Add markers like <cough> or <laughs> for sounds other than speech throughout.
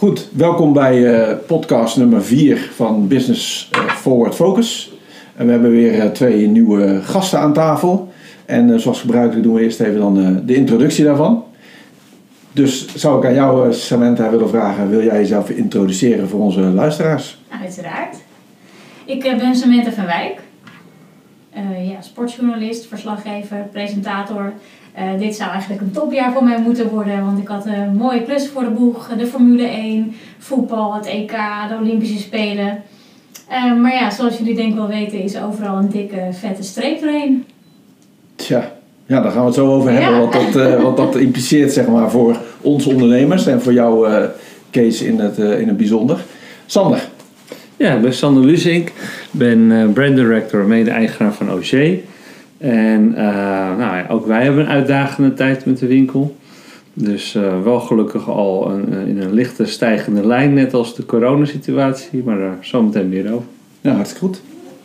Goed, welkom bij eh, podcast nummer 4 van Business eh, Forward Focus. En we hebben weer eh, twee nieuwe gasten aan tafel. En zoals gebruikelijk doen we eerst even dan de introductie daarvan. Dus zou ik aan jou, Samantha, willen vragen: wil jij jezelf introduceren voor onze luisteraars? Uiteraard. Ik ben Samantha van Wijk. Ja, sportjournalist, verslaggever, presentator. Eh, dit zou eigenlijk een topjaar voor mij moeten worden, want ik had een mooie klus voor de boeg. De Formule 1, voetbal, het EK, de Olympische Spelen. Eh, maar ja, zoals jullie denk ik wel weten, is overal een dikke, vette streep doorheen. Tja, ja, daar gaan we het zo over hebben. Ja. Wat, dat, eh, wat dat impliceert zeg maar, voor ons ondernemers en voor jou, eh Kees, in het, eh, in het bijzonder. Sander, Ja, ik ben Sander Lusink. ben eh, brand director, mede-eigenaar van OG. En eh, nou, ja, ook wij hebben een uitdagende tijd met de winkel. Dus eh, wel gelukkig al een, eh, in een lichte stijgende lijn, net als de coronasituatie. Maar daar zometeen meer over. ja, hartstikke goed.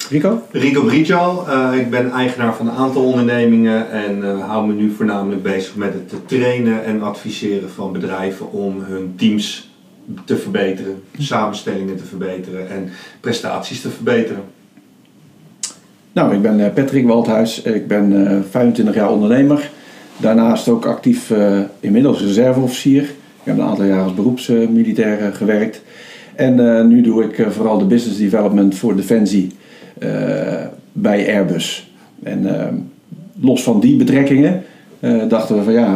Rico? Rico Bricio, eh, ik ben eigenaar van een aantal ondernemingen en eh, hou me nu voornamelijk bezig met het trainen en adviseren van bedrijven om hun teams te verbeteren, samenstellingen te verbeteren en prestaties te verbeteren. Nou, ik ben eh, Patrick Waldhuis. Ik ben eh, 25 jaar ondernemer. Daarnaast ook actief uh, inmiddels reserveofficier. Ik heb een aantal jaar als beroepsmilitair gewerkt. En nu doe ik vooral de business development voor Defensie bij Airbus. En los van die betrekkingen dachten we van ja,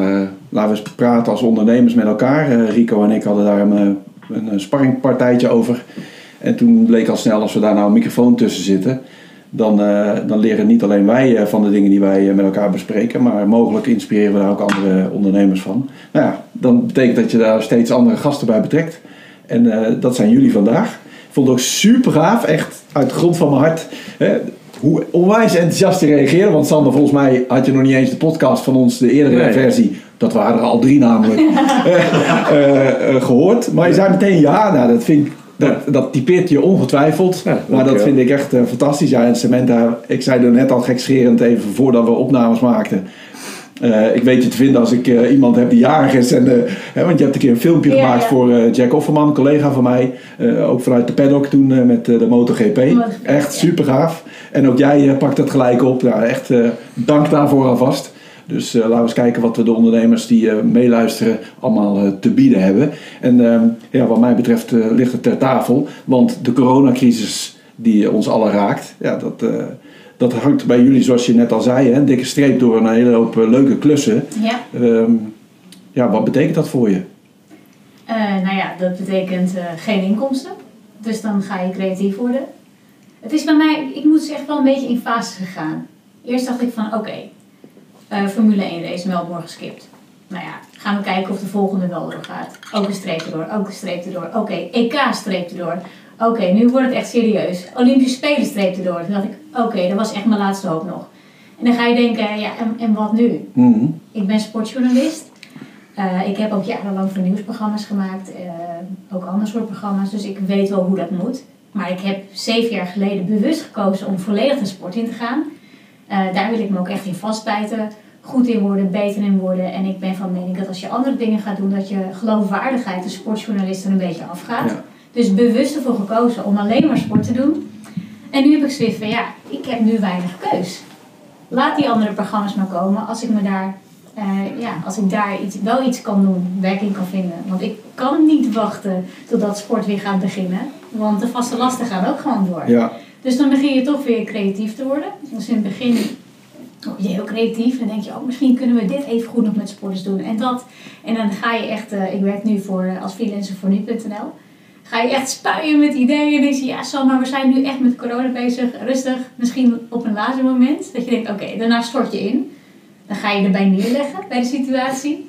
laten we eens praten als ondernemers met elkaar. Rico en ik hadden daar een, een sparringpartijtje over. En toen bleek al snel als we daar nou een microfoon tussen zitten dan, uh, dan leren niet alleen wij uh, van de dingen die wij uh, met elkaar bespreken, maar mogelijk inspireren we daar ook andere ondernemers van. Nou ja, dan betekent dat je daar steeds andere gasten bij betrekt. En dat zijn jullie vandaag. Ik vond het ook super gaaf, echt uit de grond van mijn hart. Hè, hoe onwijs enthousiast je reageerde. Want Sander, volgens mij had je nog niet eens de podcast van ons, de eerdere nee. versie. Dat waren er al drie namelijk. <laughs> gehoord. Maar je zei meteen ja, nou dat vind ik dat, dat typeert je ongetwijfeld. Ja, maar dat vind ik echt uh, fantastisch. Ja, en Samantha, ik zei er net al gekscherend even voordat we opnames maakten. Uh, ik weet je te vinden als ik uh, iemand heb die jarig is. En, hè, want je hebt een keer een filmpje ja, gemaakt ja. voor Jack Offerman, een collega van mij. ook vanuit de paddock toen met de MotoGP. Echt super gaaf. En ook jij pakt het gelijk op. Nou, echt dank daarvoor alvast. Dus uh, laten we eens kijken wat we de ondernemers die uh, meeluisteren allemaal uh, te bieden hebben. En ehm, ja, wat mij betreft ligt het ter tafel. Want de coronacrisis die ons allen raakt, ja, dat, dat hangt bij jullie zoals je net al zei. Hè, een dikke streep door een hele hoop leuke klussen. Ja. Um, ja, wat betekent dat voor je? nou ja, dat betekent geen inkomsten. Dus dan ga je creatief worden. Het is bij mij, ik moet zeggen, wel een beetje in fases gegaan. Eerst dacht ik van oké, okay, uh, Formule 1 race Melbourne geskipt. Nou ja, gaan we kijken of de volgende wel doorgaat. Ook een streep erdoor, ook een streep erdoor. Oké, okay, EK streep erdoor. Oké, okay, nu wordt het echt serieus. Olympische Spelen streep erdoor. Toen dacht ik, oké, okay, dat was echt mijn laatste hoop nog. En dan ga je denken, ja, en, en wat nu? Mm -hmm. Ik ben sportjournalist. Uh, ik heb ook jarenlang voor nieuwsprogramma's gemaakt. Uh, ook ander soort programma's. Dus ik weet wel hoe dat moet. Maar ik heb zeven jaar geleden bewust gekozen om volledig de sport in te gaan. Uh, daar wil ik me ook echt in vastbijten. Goed in worden, beter in worden. En ik ben van mening dat als je andere dingen gaat doen, dat je geloofwaardigheid als sportjournalist er een beetje afgaat. Ja. Dus bewust ervoor gekozen om alleen maar sport te doen. En nu heb ik zoiets van, ja, ik heb nu weinig keus. Laat die andere programma's maar komen als ik me daar, uh, ja, als ik daar iets, wel iets kan doen, werking kan vinden. Want ik kan niet wachten totdat sport weer gaat beginnen. Want de vaste lasten gaan ook gewoon door. Ja. Dus dan begin je toch weer creatief te worden. Dus in het begin word je heel creatief. Dan denk je, oh, misschien kunnen we dit even goed nog met sporters doen. En dat. En dan ga je echt, uh, ik werk nu voor, als freelancer voor nu.nl. Ga je echt spuien met ideeën. En denk je, ja, zo, maar we zijn nu echt met corona bezig. Rustig. Misschien op een later moment. Dat je denkt, oké, daarna stort je in. Dan ga je erbij neerleggen bij de situatie.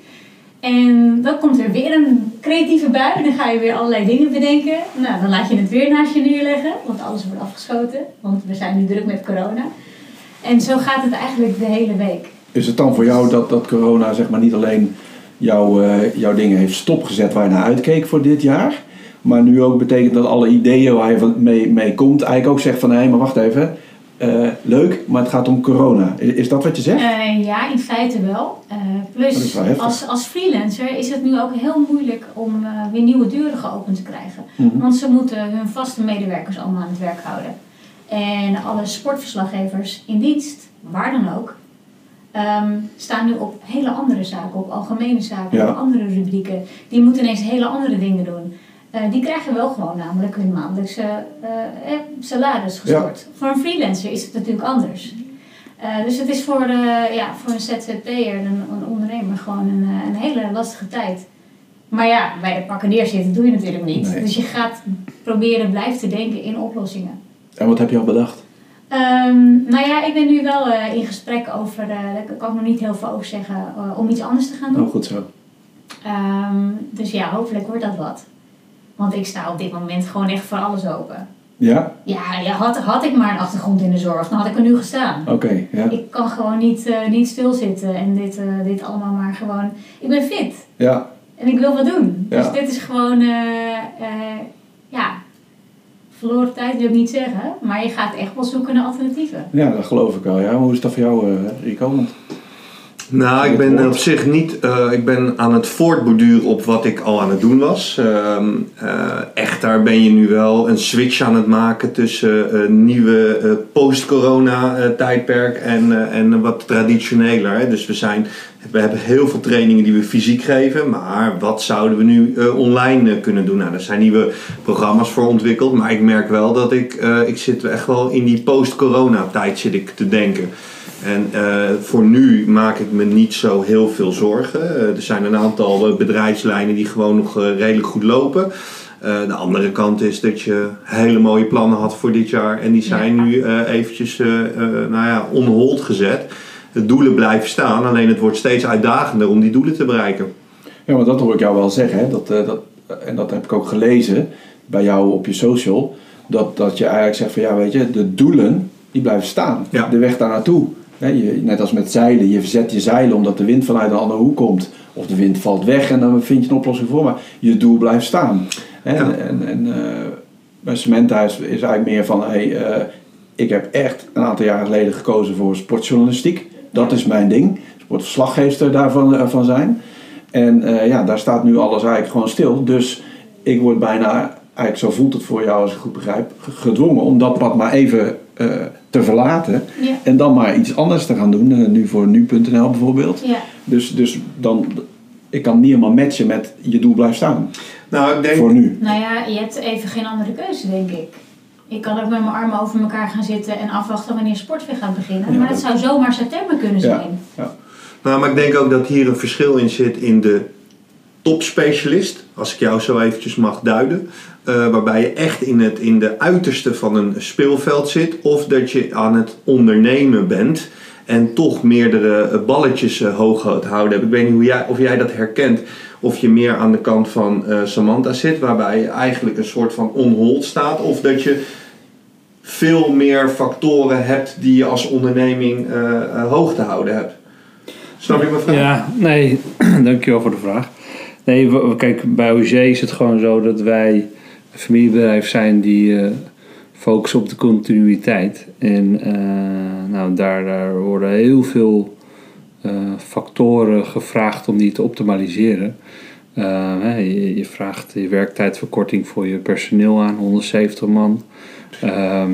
En dan komt er weer een creatieve bui. En dan ga je weer allerlei dingen bedenken. Nou, dan laat je het weer naast je neerleggen. Want alles wordt afgeschoten. Want we zijn nu druk met corona. En zo gaat het eigenlijk de hele week. Is het dan voor jou dat, dat corona zeg maar niet alleen jouw, uh, jouw dingen heeft stopgezet waar je naar uitkeek voor dit jaar? Maar nu ook betekent dat alle ideeën waar je mee, mee komt eigenlijk ook zegt van hé, hey, maar wacht even. Eh, leuk, maar het gaat om corona. Is, is dat wat je zegt? Eh, ja, in feite wel. Eh, Oh, plus, wel heftig. als, als freelancer is het nu ook heel moeilijk om weer nieuwe deuren geopend te krijgen. Mhm. Want ze moeten hun vaste medewerkers allemaal aan het werk houden. En alle sportverslaggevers in dienst, waar dan ook, ehm, staan nu op hele andere zaken, op algemene zaken, Ja. op andere rubrieken. Die moeten ineens hele andere dingen doen. Eh, die krijgen wel gewoon namelijk hun maandelijkse eh, eh, salaris gestort. Voor een freelancer is het natuurlijk anders. Dus het is voor, ja, voor een ZZP'er, een, een ondernemer, gewoon een, een hele lastige tijd. Maar ja, bij de pakken neerzitten doe je natuurlijk niet. Nee. Dus je gaat proberen, blijf te denken in oplossingen. En wat heb je al bedacht? Ehm, nou ja, ik ben nu wel in gesprek over, daar kan ik nog niet heel veel over zeggen, om iets anders te gaan doen. Oh, goed zo. Ehm, dus ja, hopelijk wordt dat wat. Want ik sta op dit moment gewoon echt voor alles open. Ja? Ja, ja had, had ik maar een achtergrond in de zorg, dan had ik er nu gestaan. Oké, ja. Ik kan gewoon niet, eh, niet stilzitten en dit, eh, dit allemaal maar gewoon... Ik ben fit Ja, en ik wil wat doen. Ja. Dus dit is gewoon, eh, ja, verloren tijd wil ik niet zeggen. Maar je gaat echt wel zoeken naar alternatieven. ja, dat geloof ik wel. Ja. Hoe is dat voor jou, Rico? Want, Nou, ik ben op zich niet. eh, ik ben aan het voortborduren op wat ik al aan het doen was. Eh, echt, daar ben je nu wel een switch aan het maken tussen een nieuwe eh, post-corona-tijdperk en, en wat traditioneler. Hè. Dus we, zijn, we hebben heel veel trainingen die we fysiek geven, maar wat zouden we nu online kunnen doen? Nou, daar zijn nieuwe programma's voor ontwikkeld, maar ik merk wel dat ik, ik zit echt wel in die post-corona-tijd zit ik te denken. En eh, voor nu maak ik me niet zo heel veel zorgen. Eh, er zijn een aantal eh, bedrijfslijnen die gewoon nog redelijk goed lopen. De andere kant is dat je hele mooie plannen had voor dit jaar en die zijn Ja. nu eventjes nou ja, on hold gezet. De doelen blijven staan, alleen het wordt steeds uitdagender om die doelen te bereiken. ja, maar dat hoor ik jou wel zeggen. Hè? Dat, dat, en dat heb ik ook gelezen bij jou op je social. Dat, dat je eigenlijk zegt van ja, weet je, de doelen die blijven staan. Ja. De weg daar naartoe. Je, net als met zeilen, je verzet je zeilen omdat de wind vanuit een andere hoek komt. Of de wind valt weg en dan vind je een oplossing voor. Maar je doel blijft staan. Hè? Ja. En, en eh, bij Cementa is, eigenlijk meer van, hey, eh, ik heb echt een aantal jaren geleden gekozen voor sportjournalistiek. Dat is mijn ding. Sportverslaggever daarvan eh, van zijn. En ja, daar staat nu alles eigenlijk gewoon stil. Dus ik word bijna, eigenlijk zo voelt het voor jou als ik goed begrijp, gedwongen om dat pad maar even eh, te verlaten. Ja. En dan maar iets anders te gaan doen. eh, nu voor nu.nl bijvoorbeeld. Ja, Dus, dus dan, ik kan niet helemaal matchen met je doel blijft staan. Nou, ik denk, Voor nu. nou ja, je hebt even geen andere keuze, denk ik. Ik kan ook met mijn armen over elkaar gaan zitten en afwachten wanneer sport weer gaat beginnen. Ja, maar dat dat- zou zomaar september kunnen Ja. zijn. ja. Nou, maar ik denk ook dat hier een verschil in zit in de topspecialist, als ik jou zo eventjes mag duiden. Eh, waarbij je echt in, het, in de uiterste van een speelveld zit, of dat je aan het ondernemen bent en toch meerdere eh, balletjes eh, hoog te houden. Ik weet niet hoe jij, of jij dat herkent, of je meer aan de kant van Samantha zit, waarbij je eigenlijk een soort van on-hold staat, of dat je veel meer factoren hebt die je als onderneming hoog te houden hebt. Snap je mijn vraag? Ja, nee, <clears throat> dankjewel voor de vraag. Nee, kijk, bij OG is het gewoon zo dat wij familiebedrijf zijn die eh focussen op de continuïteit. En eh, nou, daar, worden heel veel eh, factoren gevraagd om die te optimaliseren. Je, je vraagt je werktijdverkorting voor je personeel aan, 170 man. Ehm,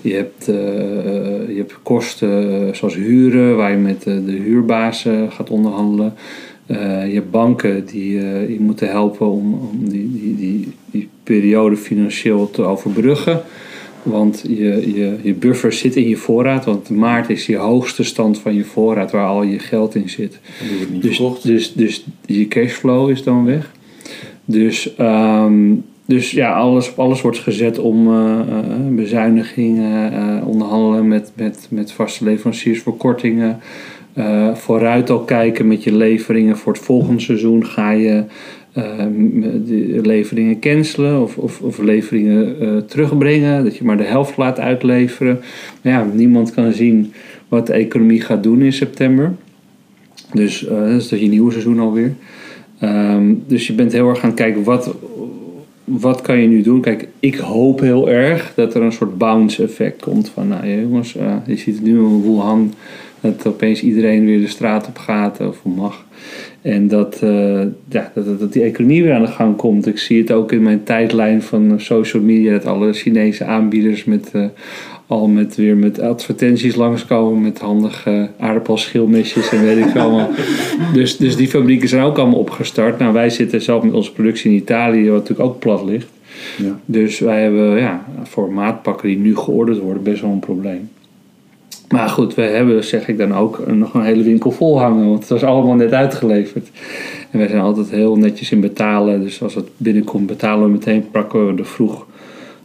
je, hebt, je hebt kosten zoals huren, waar je met eh, de huurbaas gaat onderhandelen. Eh, je hebt banken die eh, je moeten helpen om, om die, die, die, die periode financieel te overbruggen. Want je, je, je buffer zit in je voorraad, want maart is je hoogste stand van je voorraad waar al je geld in zit. Niet Dus, verkocht. dus, dus je cashflow is dan weg. Dus, ehm, dus ja, alles, alles wordt gezet om eh, eh, bezuinigingen, eh, onderhandelen met, met, met vaste leveranciers voor kortingen. Eh, vooruit al kijken met je leveringen voor het volgende seizoen. Ga je eh, de leveringen cancelen of, of, of leveringen eh, terugbrengen. Dat je maar de helft laat uitleveren. Maar ja, niemand kan zien wat de economie gaat doen in september. Dus dat is dat je nieuwe seizoen alweer. Ehm, dus je bent heel erg gaan kijken wat, wat kan je nu doen? Kijk, ik hoop heel erg dat er een soort bounce effect komt. Van, nou jongens, je ziet het nu in Wuhan. Dat opeens iedereen weer de straat op gaat of mag. En dat, eh, ja, dat, dat die economie weer aan de gang komt. Ik zie het ook in mijn tijdlijn van social media. Dat alle Chinese aanbieders met, eh, al met, weer met advertenties langskomen. Met handige aardappelschilmesjes en weet ik veel allemaal. <laughs> dus, dus die fabrieken zijn ook allemaal opgestart. Nou, wij zitten zelf met onze productie in Italië, wat natuurlijk ook plat ligt. Ja. Dus wij hebben ja, voor maatpakken die nu georderd worden best wel een probleem. Maar goed, we hebben, zeg ik dan ook, nog een hele winkel vol hangen. Want het was allemaal net uitgeleverd. En wij zijn altijd heel netjes in betalen. Dus als het binnenkomt betalen we meteen. Pakken we de vroeg,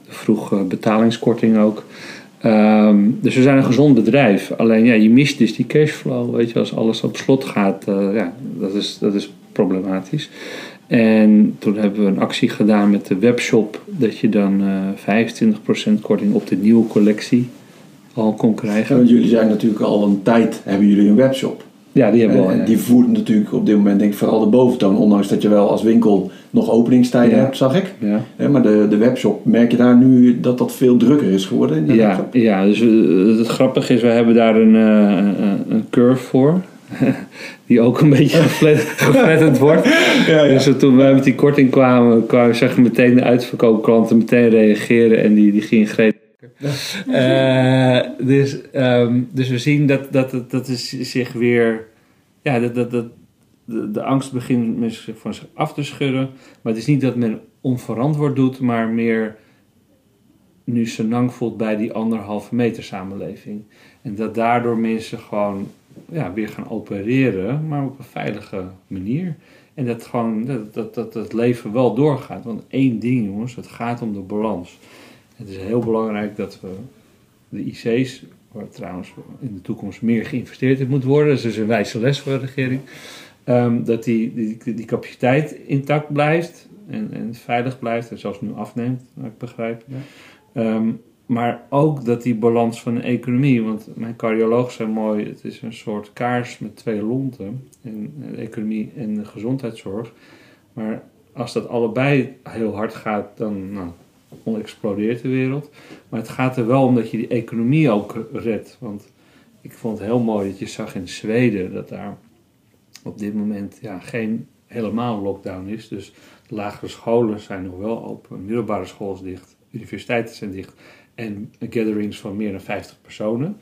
de vroeg eh, betalingskorting ook. Ehm, dus we zijn een gezond bedrijf. Alleen ja, je mist dus die cashflow. Weet je, als alles op slot gaat, eh, ja, dat is, dat is problematisch. En toen hebben we een actie gedaan met de webshop. Dat je dan eh 25% korting op de nieuwe collectie al kon Ja, krijgen. want jullie zijn natuurlijk al een tijd, hebben jullie een webshop. Ja, die hebben we al. Ja. die voert natuurlijk op dit moment denk ik vooral de boventoon. Ondanks dat je wel als winkel nog openingstijden Ja. hebt, zag ik. Ja. Maar de, de webshop, merk je daar nu dat dat veel drukker is geworden? In de Ja, webshop? ja, dus eh, het grappige is, we hebben daar een, eh, een, een curve voor. <laughs> Die ook een beetje <laughs> geflat- geflatterd wordt. Ja, ja. Dus toen wij met die korting kwamen, kwamen je meteen de uitverkoopklanten meteen reageren en die, die gingen gretig. <laughs> Eh, dus, ehm, dus we zien dat, dat, dat, is zich weer. Ja, dat, dat, dat, de, angst begint zich van zich af te schudden. Maar het is niet dat men onverantwoord doet, maar meer nu senang voelt bij die anderhalve meter samenleving. En dat daardoor mensen gewoon ja, weer gaan opereren, maar op een veilige manier. En dat gewoon dat, dat, dat het leven wel doorgaat. Want één ding, jongens, het gaat om de balans. Het is heel belangrijk dat we de IC's, waar trouwens in de toekomst meer geïnvesteerd in moet worden, dat is dus een wijze les voor de regering, ehm, dat die, die, die capaciteit intact blijft en, en veilig blijft en zelfs nu afneemt, naar ik begrijp. Ja. Ehm, maar ook dat die balans van de economie, want mijn cardioloog zei mooi, het is een soort kaars met twee lonten, en de economie en de gezondheidszorg. Maar als dat allebei heel hard gaat, dan nou, dan explodeert de wereld. Maar het gaat er wel om dat je die economie ook redt. Want ik vond het heel mooi dat je zag in Zweden dat daar op dit moment ja, geen helemaal lockdown is. Dus de lagere scholen zijn nog wel open, middelbare scholen is dicht, universiteiten zijn dicht en gatherings van meer dan 50 personen.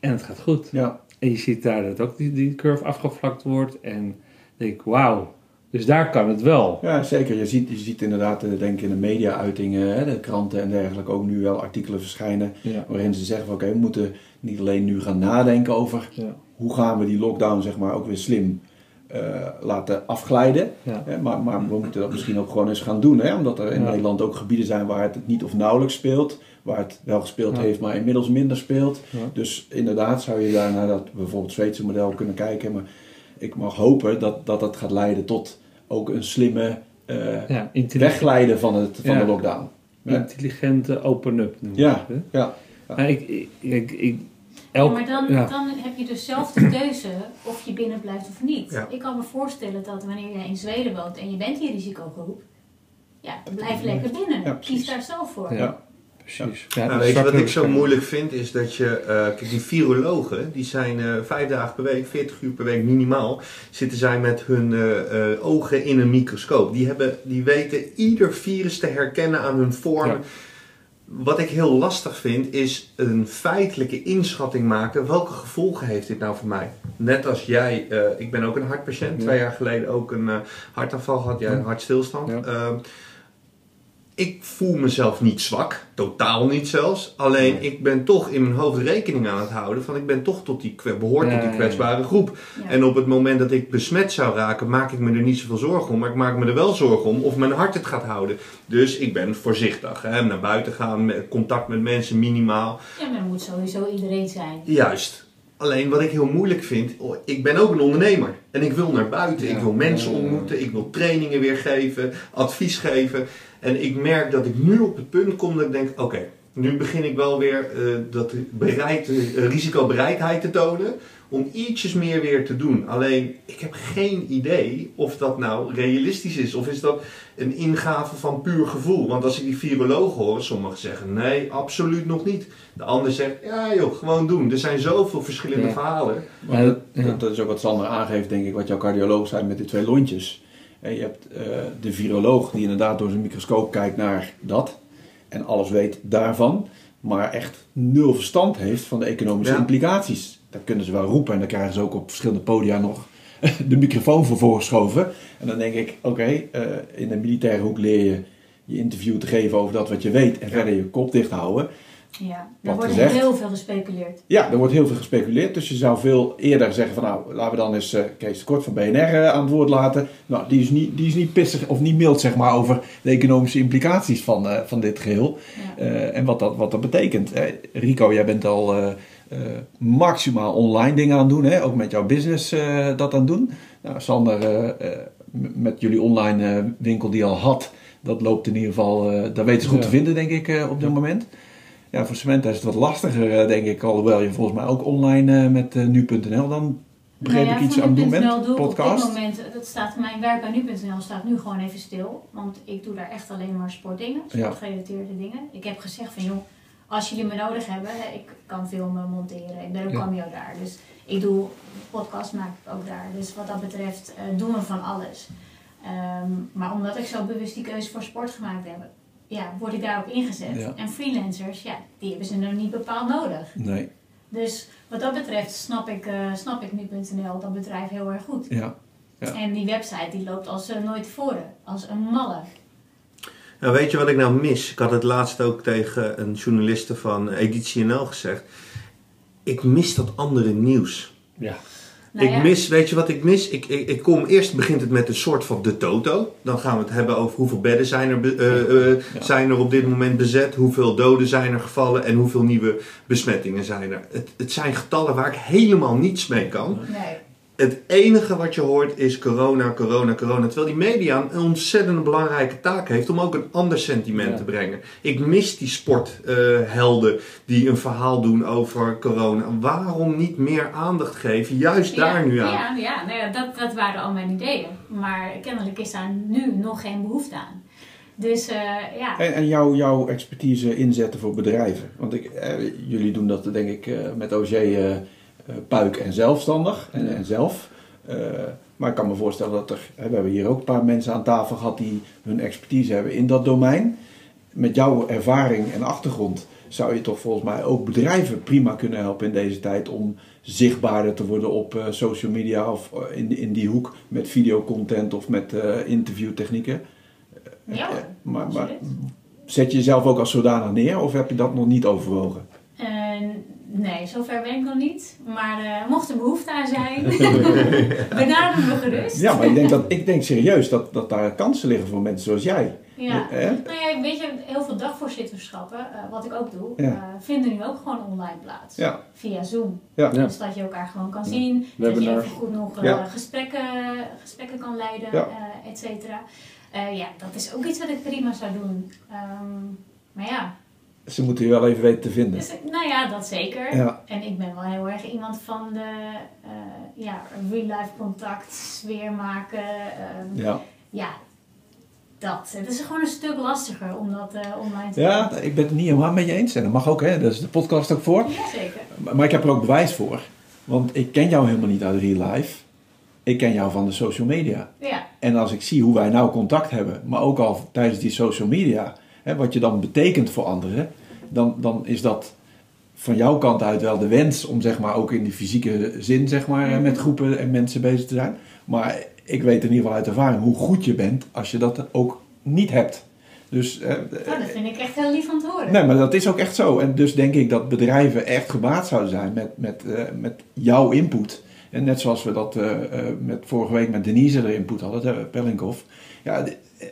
En het gaat goed. Ja. En je ziet daar dat ook die, die curve afgevlakt wordt. En denk ik, wauw, dus daar kan het wel. Ja, zeker. Je ziet, je ziet inderdaad, eh, denk ik in de media-uitingen, de kranten en dergelijke, ook nu wel artikelen verschijnen Ja. waarin ze zeggen van oké, we moeten niet alleen nu gaan nadenken over Ja. hoe gaan we die lockdown zeg maar ook weer slim eh, laten afglijden. Ja. Hè, maar, maar we moeten dat misschien ook gewoon eens gaan doen. Hè? Omdat er in. Nederland ook gebieden zijn waar het niet of nauwelijks speelt. Waar het wel gespeeld heeft, maar inmiddels minder speelt. Dus inderdaad zou je daar naar dat bijvoorbeeld Zweedse model kunnen kijken. Maar ik mag hopen dat dat, dat gaat leiden tot ook een slimme eh, Ja, wegglijden van, het, van Ja. de lockdown. Intelligente open-up noemen ja, we het, hè? ja. Maar ik, ik, ik, ik- Ja, elk, maar dan, ja. dan heb je dus zelf de keuze of je binnen blijft of niet. Ja. Ik kan me voorstellen dat wanneer jij in Zweden woont en je bent die risicogroep, ja, blijf lekker binnen. Kies daar zelf voor. Ja. Precies. Ja, Nou, weet je wat ik zo moeilijk vind, is dat je, eh, kijk die virologen, die zijn eh, vijf dagen per week, 40 uur per week minimaal, zitten zij met hun eh, eh, ogen in een microscoop. Die, hebben, die weten ieder virus te herkennen aan hun vorm. Ja. Wat ik heel lastig vind, is een feitelijke inschatting maken. Welke gevolgen heeft dit nou voor mij? Net als jij, eh, ik ben ook een hartpatiënt. Ja. Twee jaar geleden ook een eh, hartaanval gehad. Jij een hartstilstand. Ja. Ik voel mezelf niet zwak, totaal niet zelfs. Alleen Nee. ik ben toch in mijn hoofd rekening aan het houden van ik ben toch tot die, behoort Ja, tot die kwetsbare groep. Ja. En op het moment dat ik besmet zou raken, maak ik me er niet zoveel zorgen om. Maar ik maak me er wel zorgen om of mijn hart het gaat houden. Dus ik ben voorzichtig. Hè? Naar buiten gaan, met contact met mensen minimaal. Ja, maar moet sowieso iedereen zijn. Juist. Alleen wat ik heel moeilijk vind, oh, ik ben ook een ondernemer. En ik wil naar buiten, Ja. ik wil mensen ontmoeten, ik wil trainingen weergeven, advies geven. En ik merk dat ik nu op het punt kom dat ik denk, oké, nu begin ik wel weer eh, dat bereid, eh, risicobereidheid te tonen om ietsjes meer weer te doen. Alleen, ik heb geen idee of dat nou realistisch is. Of is dat een ingave van puur gevoel? Want als ik die virologen hoor, sommigen zeggen nee, absoluut nog niet. De ander zegt, ja joh, gewoon doen. Er zijn zoveel verschillende Ja. verhalen. Maar dat, dat- dat is ook wat Sander aangeeft, denk ik, wat jouw cardioloog zei met die twee lontjes. Je hebt eh, de viroloog die inderdaad door zijn microscoop kijkt naar dat en alles weet daarvan, maar echt nul verstand heeft van de economische Ja. implicaties. Dat kunnen ze wel roepen en dan krijgen ze ook op verschillende podia nog <laughs> de microfoon voor voorgeschoven. En dan denk ik, oké, eh, in de militaire hoek leer je je interview te geven over dat wat je weet en verder je kop dicht houden. Ja, er wordt gezegd. heel veel gespeculeerd. Ja, er wordt heel veel gespeculeerd. Dus je zou veel eerder zeggen van nou, laten we dan eens eh, Kees de Kort van BNR eh, aan het woord laten. Nou, die is, niet, die is niet pissig of niet mild zeg maar over de economische implicaties van, eh, van dit geheel. Ja. Eh, en wat dat, wat dat betekent. hè. Rico, jij bent al eh, eh, maximaal online dingen aan het doen. Hè? Ook met jouw business eh, dat aan het doen. Nou, Sander, eh, eh, met jullie online eh, winkel die al had. Dat loopt in ieder geval, eh daar weten ze goed Ja. te vinden denk ik eh, op dit moment. Ja, voor Samantha is het wat lastiger, eh, denk ik. Alhoewel je volgens mij ook online eh, met eh, nu.nl dan begreep Nou ja, ik iets aan het doen bent. Podcast. Op dit moment, dat staat, mijn werk bij nu.nl staat nu gewoon even stil. Want ik doe daar echt alleen maar sportdingen, Ja. sportgerelateerde dingen. Ik heb gezegd van joh, als jullie me nodig hebben, ik kan filmen, monteren. Ik ben ook Ja. cameo daar. Dus ik doe podcast maak ik ook daar. Dus wat dat betreft eh, doen we van alles. Ehm, maar omdat ik zo bewust die keuze voor sport gemaakt heb, ja, word ik daar ook ingezet. Ja. En freelancers, ja, die hebben ze nog niet bepaald nodig. Nee, Dus wat dat betreft snap ik, eh, snap ik nu.nl, dat bedrijf heel erg goed. ja. Ja. En die website die loopt als eh, nooit tevoren, als een malle. Nou, weet je wat ik nou mis? Ik had het laatst ook tegen een journaliste van Editie NL gezegd. Ik mis dat andere nieuws. Ja. Nou ik ja, mis, weet je wat ik mis? Ik, ik, ik kom eerst begint het met een soort van de toto. Dan gaan we het hebben over hoeveel bedden zijn er, eh, eh, Ja. zijn er op dit moment bezet, hoeveel doden zijn er gevallen en hoeveel nieuwe besmettingen zijn er. Het, het zijn getallen waar ik helemaal niets mee kan. Nee. Het enige wat je hoort is corona, corona, corona. Terwijl die media een ontzettend belangrijke taak heeft om ook een ander sentiment Ja. te brengen. Ik mis die sporthelden die een verhaal doen over corona. Waarom niet meer aandacht geven, juist daar nu aan? Ja, ja, nou ja dat, dat waren al mijn ideeën. Maar kennelijk is daar nu nog geen behoefte aan. Dus eh, ja, En, en jouw, jouw expertise inzetten voor bedrijven. Want ik, eh, jullie doen dat denk ik eh, met OG eh, eh, Puik en zelfstandig en, en zelf. Eh, maar ik kan me voorstellen dat er, hè, we hebben hier ook een paar mensen aan tafel gehad die hun expertise hebben in dat domein. Met jouw ervaring en achtergrond zou je toch volgens mij ook bedrijven prima kunnen helpen in deze tijd om zichtbaarder te worden op eh, social media of eh, in, in die hoek met videocontent of met eh, interviewtechnieken. ja Eh, maar, maar zet je jezelf ook als zodanig neer of heb je dat nog niet overwogen? Eh, nee, zover ben ik nog niet. Maar eh, mocht er behoefte aan zijn, <laughs> <laughs> benader me gerust. Ja, maar ik denk, dat, ik denk serieus dat, dat daar kansen liggen voor mensen zoals jij. Ja. Hè? Nou ja, weet je, heel veel dagvoorzitterschappen, eh, wat ik ook doe, Ja. eh, vinden nu ook gewoon online plaats. Ja. Via Zoom. Ja. Ja. Dus dat je elkaar gewoon kan zien. Dat je even goed nog eh, Ja. gesprekken, gesprekken kan leiden, Ja. eh, et cetera. Eh, ja, dat is ook iets wat ik prima zou doen. Ehm, maar ja, Ze moeten je wel even weten te vinden. dus, nou ja, dat zeker. Ja. En ik ben wel heel erg iemand van de eh, ja, real-life contact, sfeer maken. ehm, Ja. ja, dat. Het is gewoon een stuk lastiger om dat eh, online te ja, doen. ik ben het niet helemaal met je eens. En dat mag ook, hè? daar is de podcast ook voor. Jazeker. Maar maar ik heb er ook bewijs voor. Want ik ken jou helemaal niet uit real life. Ik ken jou van de social media. Ja, En als ik zie hoe wij nou contact hebben, maar ook al tijdens die social media, hè, wat je dan betekent voor anderen, dan, dan is dat van jouw kant uit wel de wens om zeg maar ook in die fysieke zin zeg maar Mhm. met groepen en mensen bezig te zijn. Maar ik weet in ieder geval uit ervaring hoe goed je bent als je dat ook niet hebt. Dus eh, oh, dat vind ik echt heel lief om te horen. Nee, maar dat is ook echt zo. En dus denk ik dat bedrijven echt gebaat zouden zijn met, met, eh, met jouw input. En net zoals we dat eh, eh, met, vorige week met Denise er input hadden, uh, Pellinkhoff. Ja,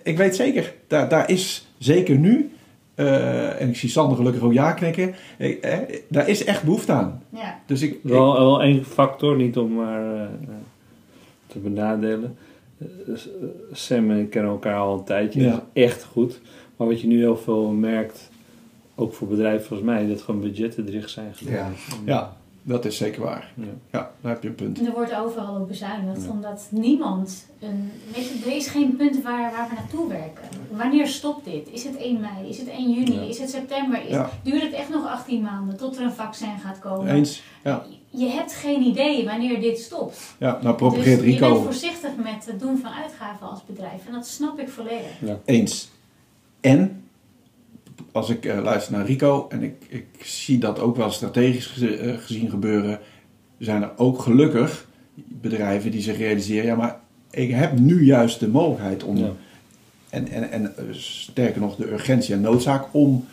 ik weet zeker, daar, daar is zeker nu, eh, en ik zie Sander gelukkig ook ja knikken, eh, eh, daar is echt behoefte aan. Ja, Dus ik, ik- Wel, wel één factor, niet om maar eh, te benadelen. Sam en ik kennen elkaar al een tijdje, Ja. dat is echt goed. Maar wat je nu heel veel merkt ook voor bedrijven als mij, dat gewoon budgetten dicht zijn gedaan. Ja. Ja, dat is zeker waar. Ja. Ja, daar heb je een punt. Er wordt overal op bezuinigd, Ja. omdat niemand, een, weet je, er is geen punt waar, waar we naartoe werken. Wanneer stopt dit? Is het 1 mei? Is het 1 juni? Ja. Is het september? Is, Ja. Duurt het echt nog 18 maanden tot er een vaccin gaat komen? Eens? Ja. Je hebt geen idee wanneer dit stopt. Ja, nou propageert dus je bent Rico voorzichtig met het doen van uitgaven als bedrijf. En dat snap ik volledig. eens. En, als ik eh, luister naar Rico en ik, ik zie dat ook wel strategisch eh, gezien gebeuren, zijn er ook gelukkig bedrijven die zich realiseren, ja maar ik heb nu juist de mogelijkheid om, Ja. en, en, en eh, sterker nog de urgentie en noodzaak om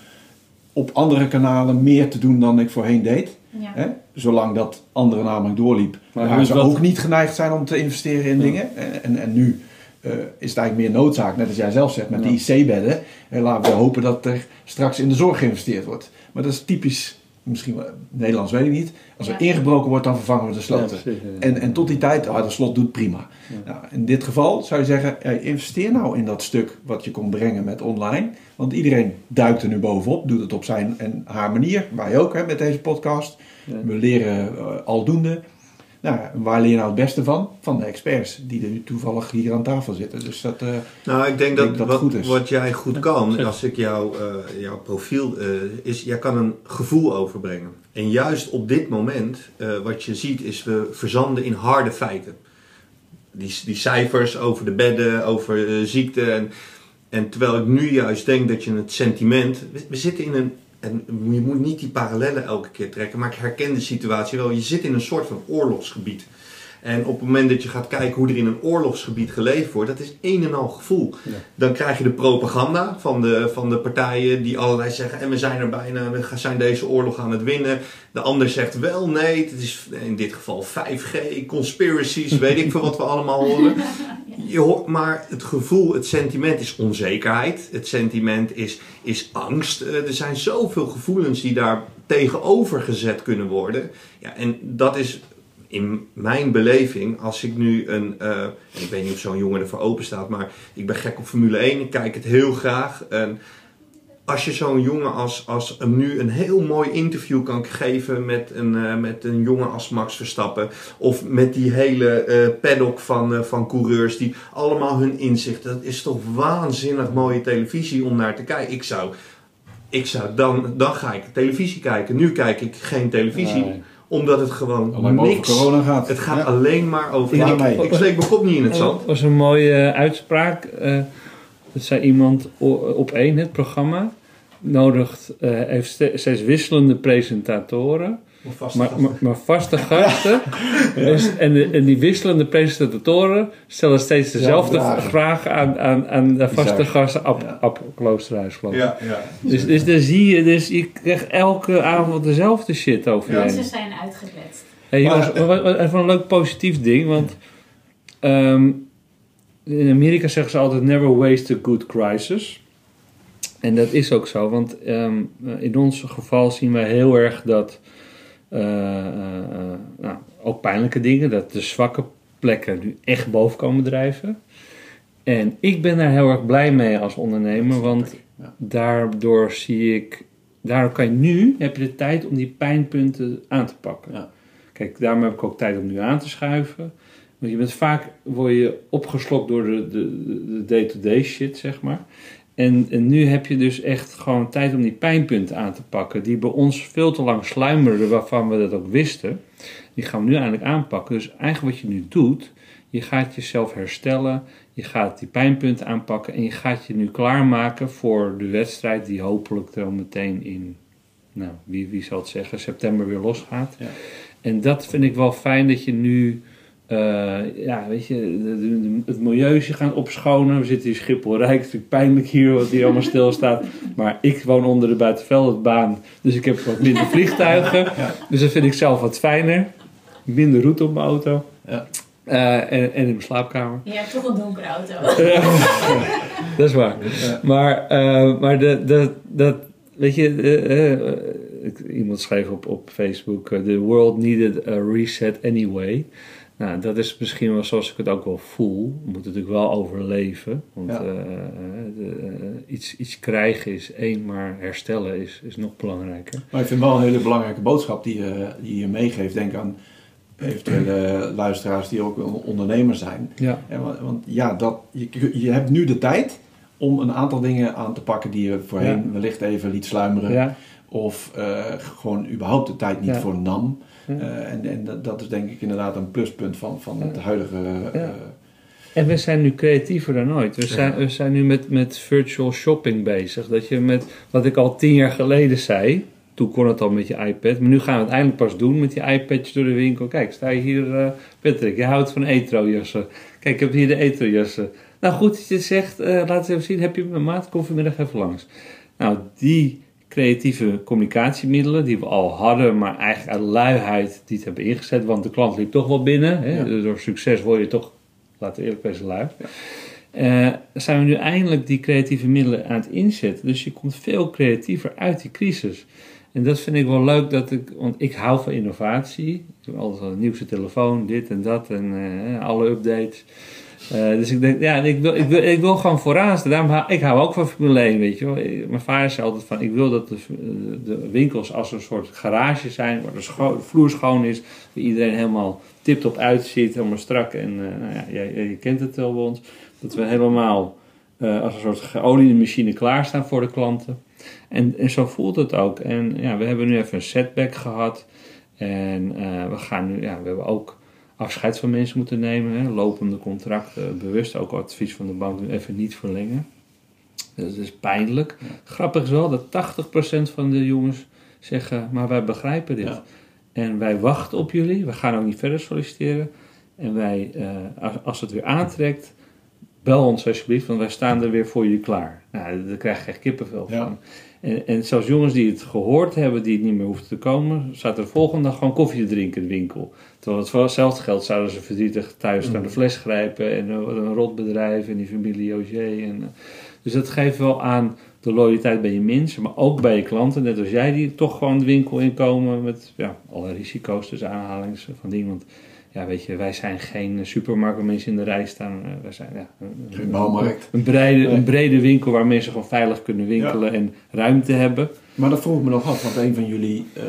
op andere kanalen meer te doen dan ik voorheen deed. Ja. Hè? Zolang dat andere namelijk doorliep, Maar ze dat- ook niet geneigd zijn om te investeren in Ja. dingen. En, en, en nu eh, is het eigenlijk meer noodzaak, net als jij zelf zegt, met Ja. die IC-bedden. En laten we hopen dat er straks in de zorg geïnvesteerd wordt. Maar dat is typisch, misschien wel Nederlands weet ik niet. Als er Ja. ingebroken wordt, dan vervangen we de sloten. Ja. En, en tot die tijd, ah, de slot doet prima. Ja. Nou, in dit geval zou je zeggen, investeer nou in dat stuk wat je kon brengen met online. Want iedereen duikt er nu bovenop, doet het op zijn en haar manier. Wij ook hè, met deze podcast. Ja. We leren eh, aldoende. Nou, waar leer je nou het beste van? Van de experts die er nu toevallig hier aan tafel zitten. Dus dat, eh, Nou, ik denk Ik dat, denk dat wat, goed is. wat jij goed kan, als ik jou, eh, jouw profiel, eh, is, jij kan een gevoel overbrengen. En juist op dit moment, eh, wat je ziet, is we verzanden in harde feiten. Die, die cijfers over de bedden, over ziekte. En, en terwijl ik nu juist denk dat je het sentiment. We, we zitten in een. En je moet niet die parallellen elke keer trekken, maar ik herken de situatie wel. Je zit in een soort van oorlogsgebied. En op het moment dat je gaat kijken hoe er in een oorlogsgebied geleefd wordt, dat is een en al gevoel. Ja. Dan krijg je de propaganda van de, van de partijen die allerlei zeggen: en we zijn er bijna, we gaan- zijn deze oorlog aan het winnen. De ander zegt wel, nee, het is in dit geval 5G, conspiracies, weet ik veel wat we allemaal horen. Je hoort, maar het gevoel, het sentiment is onzekerheid. Het sentiment is, is angst. Eh, er zijn zoveel gevoelens die daar tegenover gezet kunnen worden. Ja, en dat is in mijn beleving, als ik nu een. eh, ik weet niet of zo'n jongen ervoor open staat, maar ik ben gek op Formule 1. Ik kijk het heel graag. En als je zo'n jongen als, als nu een heel mooi interview kan geven met een, eh, met een jongen als Max Verstappen. Of met die hele eh, paddock van, van coureurs die allemaal hun inzicht. Dat is toch waanzinnig mooie televisie om naar te kijken. Ik zou, ik zou dan, dan ga ik televisie kijken. Nu kijk ik geen televisie. Omdat het gewoon alleen maar over niks. corona gaat. Het gaat Ja. alleen maar over. Ja, ik, ik steek mijn kop niet in het zand. Dat was een mooie uitspraak. eh, dat zei iemand op één, het programma. Nodigt, eh, heeft ste- steeds wisselende presentatoren, maar, maar, maar vaste gasten. <laughs> Dus- en, de- en die wisselende presentatoren stellen steeds dezelfde vragen. vragen aan, aan, aan de vaste Bizar. gasten. Ab, Ja. Ab Kloosterhuis, geloof ik. Ja, ja. Dus, dus dan zie je, dus je krijgt elke avond dezelfde shit over je heen. Mensen zijn uitgekletst. Hey, jongens, Maar, wat- wat- even een leuk positief ding, want ehm, in Amerika zeggen ze altijd never waste a good crisis. En dat is ook zo, want ehm, in ons geval zien we heel erg dat, nou, ook pijnlijke dingen, dat de zwakke plekken nu echt boven komen drijven. En ik ben daar heel erg blij mee als ondernemer, want Ja. daardoor zie ik, daardoor kan je nu, heb je de tijd om die pijnpunten aan te pakken. Ja. Kijk, daarom heb ik ook tijd om nu aan te schuiven. Want je bent vaak, word je opgeslokt door de, de, de day-to-day shit, zeg maar. En, en nu heb je dus echt gewoon tijd om die pijnpunten aan te pakken. Die bij ons veel te lang sluimerden, waarvan we dat ook wisten. Die gaan we nu eindelijk aanpakken. Dus eigenlijk wat je nu doet, je gaat jezelf herstellen. Je gaat die pijnpunten aanpakken. En je gaat je nu klaarmaken voor de wedstrijd die hopelijk dan meteen in, nou, wie, wie zal het zeggen, september weer losgaat. Ja. En dat vind ik wel fijn dat je nu, eh, ja, weet je, de- de- de- het milieu is je gaan opschonen. We zitten in Schiphol Rijk, het is natuurlijk pijnlijk hier wat hier allemaal stilstaat. Maar ik woon onder de buitenveldbaan, dus ik heb wat minder <laughs> vliegtuigen. Ja. Dus dat vind ik zelf wat fijner. Minder route op mijn auto. Ja. Eh, en, en in mijn slaapkamer. Je hebt toch een donkere auto. <laughs> Dat is waar. Ja. Maar, eh, maar de, de, dat, weet je, ik- iemand schreef op, op Facebook: The world needed a reset anyway. Nou, dat is misschien wel zoals ik het ook wel voel. We moeten natuurlijk wel overleven. Want Ja. eh, eh, de, eh, iets, iets krijgen is één, maar herstellen is, is nog belangrijker. Maar ik vind wel een hele belangrijke boodschap die je, die je meegeeft. Denk aan eventuele luisteraars die ook ondernemers zijn. Ja. Ja, want, ja, dat, je, je hebt nu de tijd om een aantal dingen aan te pakken die je voorheen Ja. wellicht even liet sluimeren. Ja, Of gewoon überhaupt de tijd niet voor nam. Ja. Eh, en en dat, dat is denk ik inderdaad een pluspunt van, van het huidige... eh, Ja. En we zijn nu creatiever dan ooit. We zijn, we zijn nu met, met virtual shopping bezig. Dat je met wat ik al tien jaar geleden zei. Toen kon het al met je iPad. Maar nu gaan we het eindelijk pas doen met je iPadje door de winkel. Kijk, sta je hier, eh, Patrick, je houdt van etro-jassen. Kijk, ik heb hier de etro-jassen. Nou, goed dat je zegt. eh, laat eens even zien. Heb je mijn maat? Kom vanmiddag even langs. Nou, die creatieve communicatiemiddelen die we al hadden, maar eigenlijk uit luiheid niet hebben ingezet. Want de klant liep toch wel binnen. Hè? Ja. Door succes word je toch, laten we eerlijk wezen, lui. Eh, zijn we nu eindelijk die creatieve middelen aan het inzetten. Dus je komt veel creatiever uit die crisis. En dat vind ik wel leuk, dat ik, want ik hou van innovatie. Ik heb altijd wel de nieuwste telefoon, dit en dat en eh, alle updates. Eh, dus ik denk, ja, ik wil, ik wil, ik wil gewoon vooraan staan. Daarom ik hou ook van Formule 1, weet je wel. Mijn vader zei altijd van, ik wil dat de, winkels als een soort garage zijn, waar de, vloer schoon is, waar iedereen helemaal tip-top uitziet, helemaal strak. En nou ja, je, kent het wel ons. Dat we helemaal eh, als een soort geoliede machine klaarstaan voor de klanten. En, en zo voelt het ook. En ja, we hebben nu even een setback gehad. En we gaan nu, ja, we hebben ook afscheid van mensen moeten nemen. Hè, lopende contracten, bewust ook advies van de bank nu even niet verlengen. Dus dat is pijnlijk. Grappig is wel dat 80% van de jongens zeggen, maar wij begrijpen dit. Ja. En wij wachten op jullie. We gaan ook niet verder solliciteren. En wij, eh, als, als het weer aantrekt, bel ons alsjeblieft, want wij staan er weer voor jullie klaar. Nou, daar krijg je echt kippenvel Ja. van. En, en zelfs jongens die het gehoord hebben, die het niet meer hoefden te komen, zaten de volgende dag gewoon koffie te drinken in de winkel. Terwijl het voor hetzelfde geld zouden ze verdrietig thuis naar de fles grijpen en eh, een rotbedrijf en die familie Auger. En, eh, dus dat geeft wel aan de loyaliteit bij je mensen, maar ook bij je klanten, net als jij, die toch gewoon de winkel inkomen met ja, alle risico's, dus aanhalings van dingen. Want ja, weet je, wij zijn geen supermarkt waar mensen in de rij staan. Eh, wij zijn ja, een, Geen bouwmarkt. Een, brede, een brede winkel waar mensen gewoon veilig kunnen winkelen en ruimte hebben. Maar dat vroeg ik me nog af, want een van jullie eh,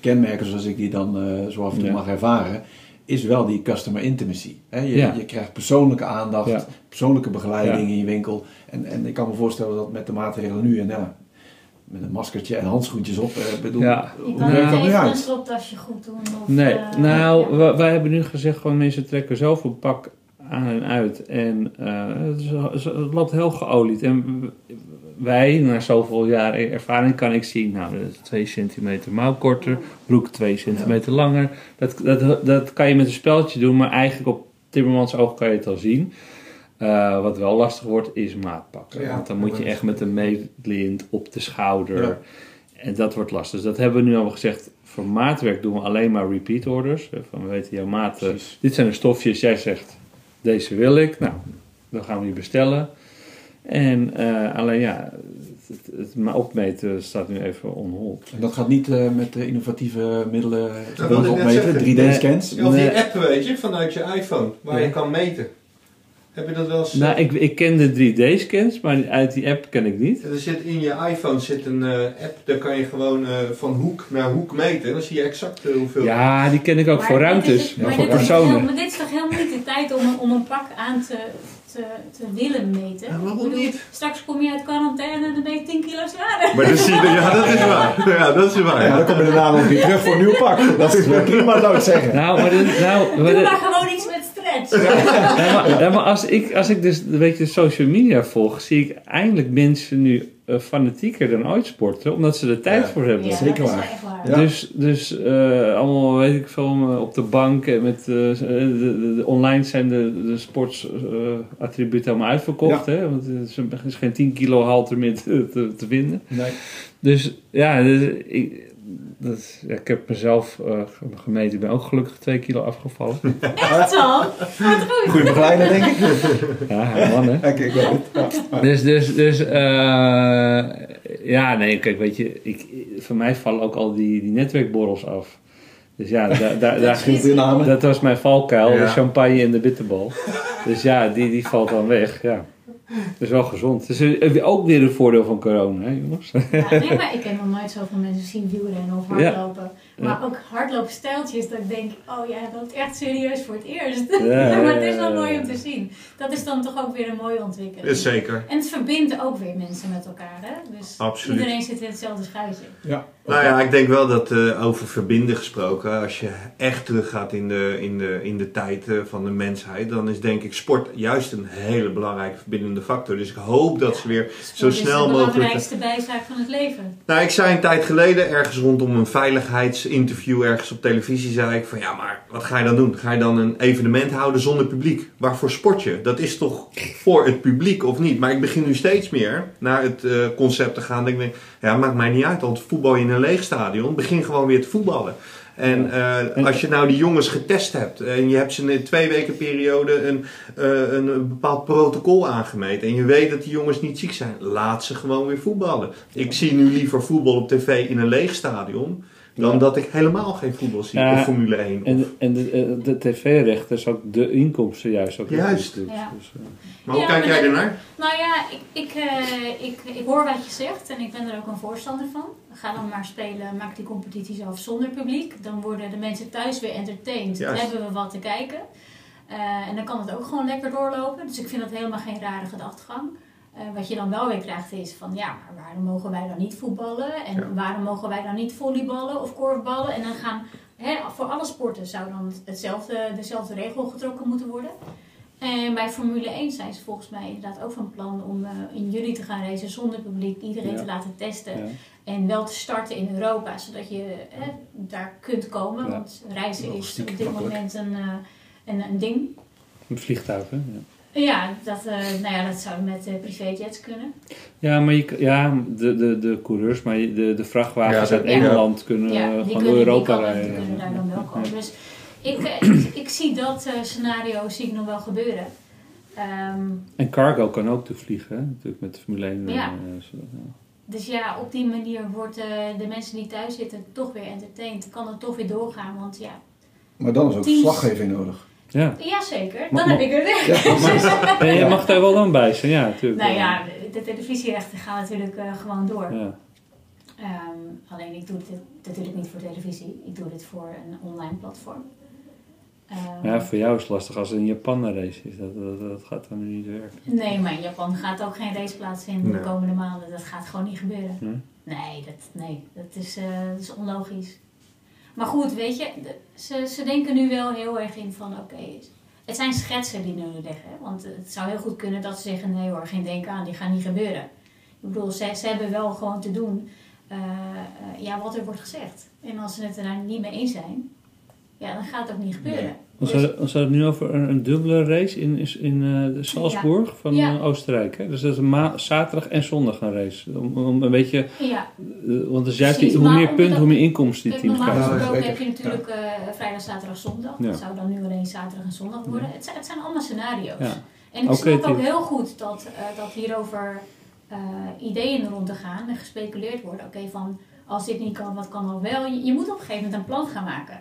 kenmerken, zoals ik die dan eh, zo af en toe Ja. mag ervaren, is wel die customer intimacy. Hè? Je, Ja. je krijgt persoonlijke aandacht, persoonlijke begeleiding in je winkel. En, en ik kan me voorstellen dat met de maatregelen nu en ja, met een maskertje en handschoentjes op, eh, bedoel, Ja. Je kan niet even een stropdasje goed doen. Of, Nee, eh, nou, ja. wij hebben nu gezegd gewoon mensen trekken zelf een pak aan en uit. En eh, het, is- het loopt heel geolied. En wij, na zoveel jaar ervaring, kan ik zien, nou, dat is 2 centimeter mouw korter, broek 2 centimeter langer. Dat, dat, dat kan je met een speltje doen, maar eigenlijk op Timmermans oog kan je het al zien. Eh, wat wel lastig wordt, is maat pakken. Ja, Want dan moet je echt met een meetlint op de schouder. Ja. En dat wordt lastig. Dus dat hebben we nu al gezegd. Voor maatwerk doen we alleen maar repeat orders. Hè, Van we weten jouw maat. eh, Precies. dit zijn de stofjes. Jij zegt deze wil ik. Nou, dan gaan we die bestellen. En eh, alleen ja, het, het, het opmeten staat nu even on hold. En dat gaat niet eh, met de innovatieve middelen Dat wilde ik net opmeten, zeggen. 3D-scans. Of die app, weet je, vanuit je iPhone, waar Ja. je kan meten. Heb je dat wel eens? Nou, ik, ik ken de 3D-scans, maar uit die app ken ik niet. Er zit in je iPhone zit een eh, app, daar kan je gewoon eh, van hoek naar hoek meten. En dan zie je exact eh, hoeveel. Ja, die ken ik ook Maar voor ruimtes. is- maar voor dit is toch personen. heel- Maar dit is toch helemaal niet de tijd om, een- om een pak aan te, te, te willen meten? Ja, waarom bedoel, niet? Straks kom je uit quarantaine en dan ben je 10 kilo zwaarder. Maar dat zie je, ja, dat is waar. Ja, dat is waar. Ja, dan kom je daarna nog weer terug voor een nieuw pak. Dat is wel prima, zou ik zeggen. Nou, maar, dit- nou, maar Doe maar gewoon iets met Ja, maar, ja, maar als, ik, als ik dus een beetje social media volg, zie ik eindelijk mensen nu eh, fanatieker dan ooit sporten, omdat ze er tijd Ja. voor hebben. Ja, zeker dat is waar. Dus, dus eh, allemaal, weet ik veel, eh, op de bank en met eh, de, de, de- online zijn de, de sportsattributen allemaal uitverkocht. Hè? Want er is, er is geen 10 kilo halter meer te, te, te vinden. Nee. Dus ja, dus, ik, dat, ja, ik heb mezelf eh, gemeten. Ik ben ook gelukkig 2 kilo afgevallen. <laughs> Echt? Wat goed. Goeie begeleider, denk ik. Ja, man hè. Kijk, ik weet het. Ja. Dus, dus, dus eh, ja, nee, kijk, weet je, ik, voor mij vallen ook al die, die netwerkborrels af. Dus ja, daar, daar, daar, Goed innamen. dat was mijn valkuil, de champagne en de bitterbal. Dus ja, die, die valt dan weg. Ja. Dat is wel gezond. Het is ook weer een voordeel van corona, hè jongens? Ja, nee, maar ik heb nog nooit zoveel mensen zien wielrennen of Ja. hardlopen. Maar ook hardloopstijltjes dat ik denk, oh ja, dat is echt serieus voor het eerst. <laughs> Maar het is wel mooi om te zien. Dat is dan toch ook weer een mooie ontwikkeling. Ja, zeker. En het verbindt ook weer mensen met elkaar, hè? Dus Absoluut. iedereen zit in hetzelfde schuitje. Ja. Nou ja, ik denk wel dat eh, over verbinden gesproken, als je echt teruggaat in de, in de, in de tijd eh, van de mensheid, dan is denk ik sport juist een hele belangrijke verbindende factor. Dus ik hoop dat ze weer zo Dat snel is de mogelijk. belangrijkste bijzaak van het leven. Nou, ik zei een tijd geleden, ergens rondom een veiligheidsinterview ergens op televisie, zei ik van ja, maar wat ga je dan doen? Ga je dan een evenement houden zonder publiek? Waarvoor sport je? Dat is toch voor het publiek of niet? Maar ik begin nu steeds meer naar het eh, concept te gaan. Dat ik denk, ja, maakt mij niet uit, want voetbal je in een leeg stadion. Begin gewoon weer te voetballen. En eh, als je nou die jongens getest hebt en je hebt ze in een twee weken periode een, eh, een bepaald protocol aangemeten en je weet dat die jongens niet ziek zijn, laat ze gewoon weer voetballen. Ik zie nu liever voetbal op tv in een leeg stadion dan Ja. dat ik helemaal geen voetbal zie Ja, of Formule 1. Of, En, en de, eh, de tv-rechten is ook de inkomsten juist. Ook Juist. Dus, Ja. dus, eh, maar hoe Ja, kijk maar jij ernaar? Nou ja, ik, ik, eh, ik, ik hoor wat je zegt en ik ben er ook een voorstander van. Ga dan maar spelen, maak die competities af zonder publiek. Dan worden de mensen thuis weer entertained. Dan hebben we wat te kijken. Eh, en dan kan het ook gewoon lekker doorlopen. Dus ik vind dat helemaal geen rare gedachtegang. Eh, wat je dan wel weer krijgt is van ja, maar waarom mogen wij dan niet voetballen? En Ja. waarom mogen wij dan niet volleyballen of korfballen? En dan gaan hè, voor alle sporten zou dan hetzelfde, dezelfde regel getrokken moeten worden. En bij Formule 1 zijn ze volgens mij inderdaad ook van plan om eh, in juli te gaan racen zonder publiek, iedereen Ja. te laten testen. ja. En wel te starten in Europa, zodat je daar kunt komen. Want reizen is op dit moment een, eh, een, een ding. Een vliegtuig, hè? Ja. Ja, dat, eh, nou ja, dat zou met eh, privéjets kunnen. Ja, maar je, ja, de, de, de coureurs, maar de, de vrachtwagens Ja, uit dat- Engeland kunnen ja, die gewoon kunnen, door Europa rijden. die kunnen daar dan wel komen. Ja. Dus ik, eh, <clears throat> ik, ik zie dat eh, scenario zie ik nog wel gebeuren. Ehm, En cargo kan ook te vliegen, hè? natuurlijk met de Formule 1. eh, Ja. zo, ja. Dus ja, op die manier wordt eh, de mensen die thuis zitten toch weer entertained. Kan het toch weer doorgaan, want ja, Maar dan is ook Teams. verslaggeving nodig. Ja. jazeker, dan heb ik er weer. Ja, En <laughs> je mag daar wel dan bij zijn, ja, natuurlijk. Nou ja, de, televisierechten gaan natuurlijk eh, gewoon door. Ja. Ehm, alleen ik doe dit natuurlijk niet voor televisie, ik doe dit voor een online platform. Ehm, Ja, voor jou is het lastig als het een Japan een race is. Dat, dat, dat gaat dan niet werken. Nee, maar in Japan gaat ook geen race plaatsvinden Nee. de komende maanden. Dat gaat gewoon niet gebeuren. Nee? Nee, dat, nee, dat, is, eh, dat is onlogisch. Maar goed, weet je, ze, ze denken nu wel heel erg in van oké, het zijn schetsen die nu liggen. Want het zou heel goed kunnen dat ze zeggen nee hoor, geen denken aan, die gaan niet gebeuren. Ik bedoel, ze, ze hebben wel gewoon te doen eh, eh, ja, wat er wordt gezegd. En als ze het er daar niet mee eens zijn, ja, dan gaat het ook niet gebeuren. Dus- hadden het nu over een, een dubbele race in, is- in eh, de Salzburg van Ja. eh, Oostenrijk. Hè? Dus dat is een ma- zaterdag en zondag een race. Om, om een beetje, ja, eh, want dus juist die, Precies, hoe meer punten, hoe meer inkomsten die Kijk, teams normaal gesproken heb je natuurlijk vrijdag, zaterdag, zondag. Ja. Dat zou dan nu alleen zaterdag en zondag worden. Het, zijn, het zijn allemaal scenario's. Ja. En ik Ook snap ook heel goed dat, eh, dat hierover eh, ideeën rond te gaan en gespeculeerd worden. Oké, van als dit niet kan, wat kan dan wel? Je, je moet op een gegeven moment een plan gaan maken.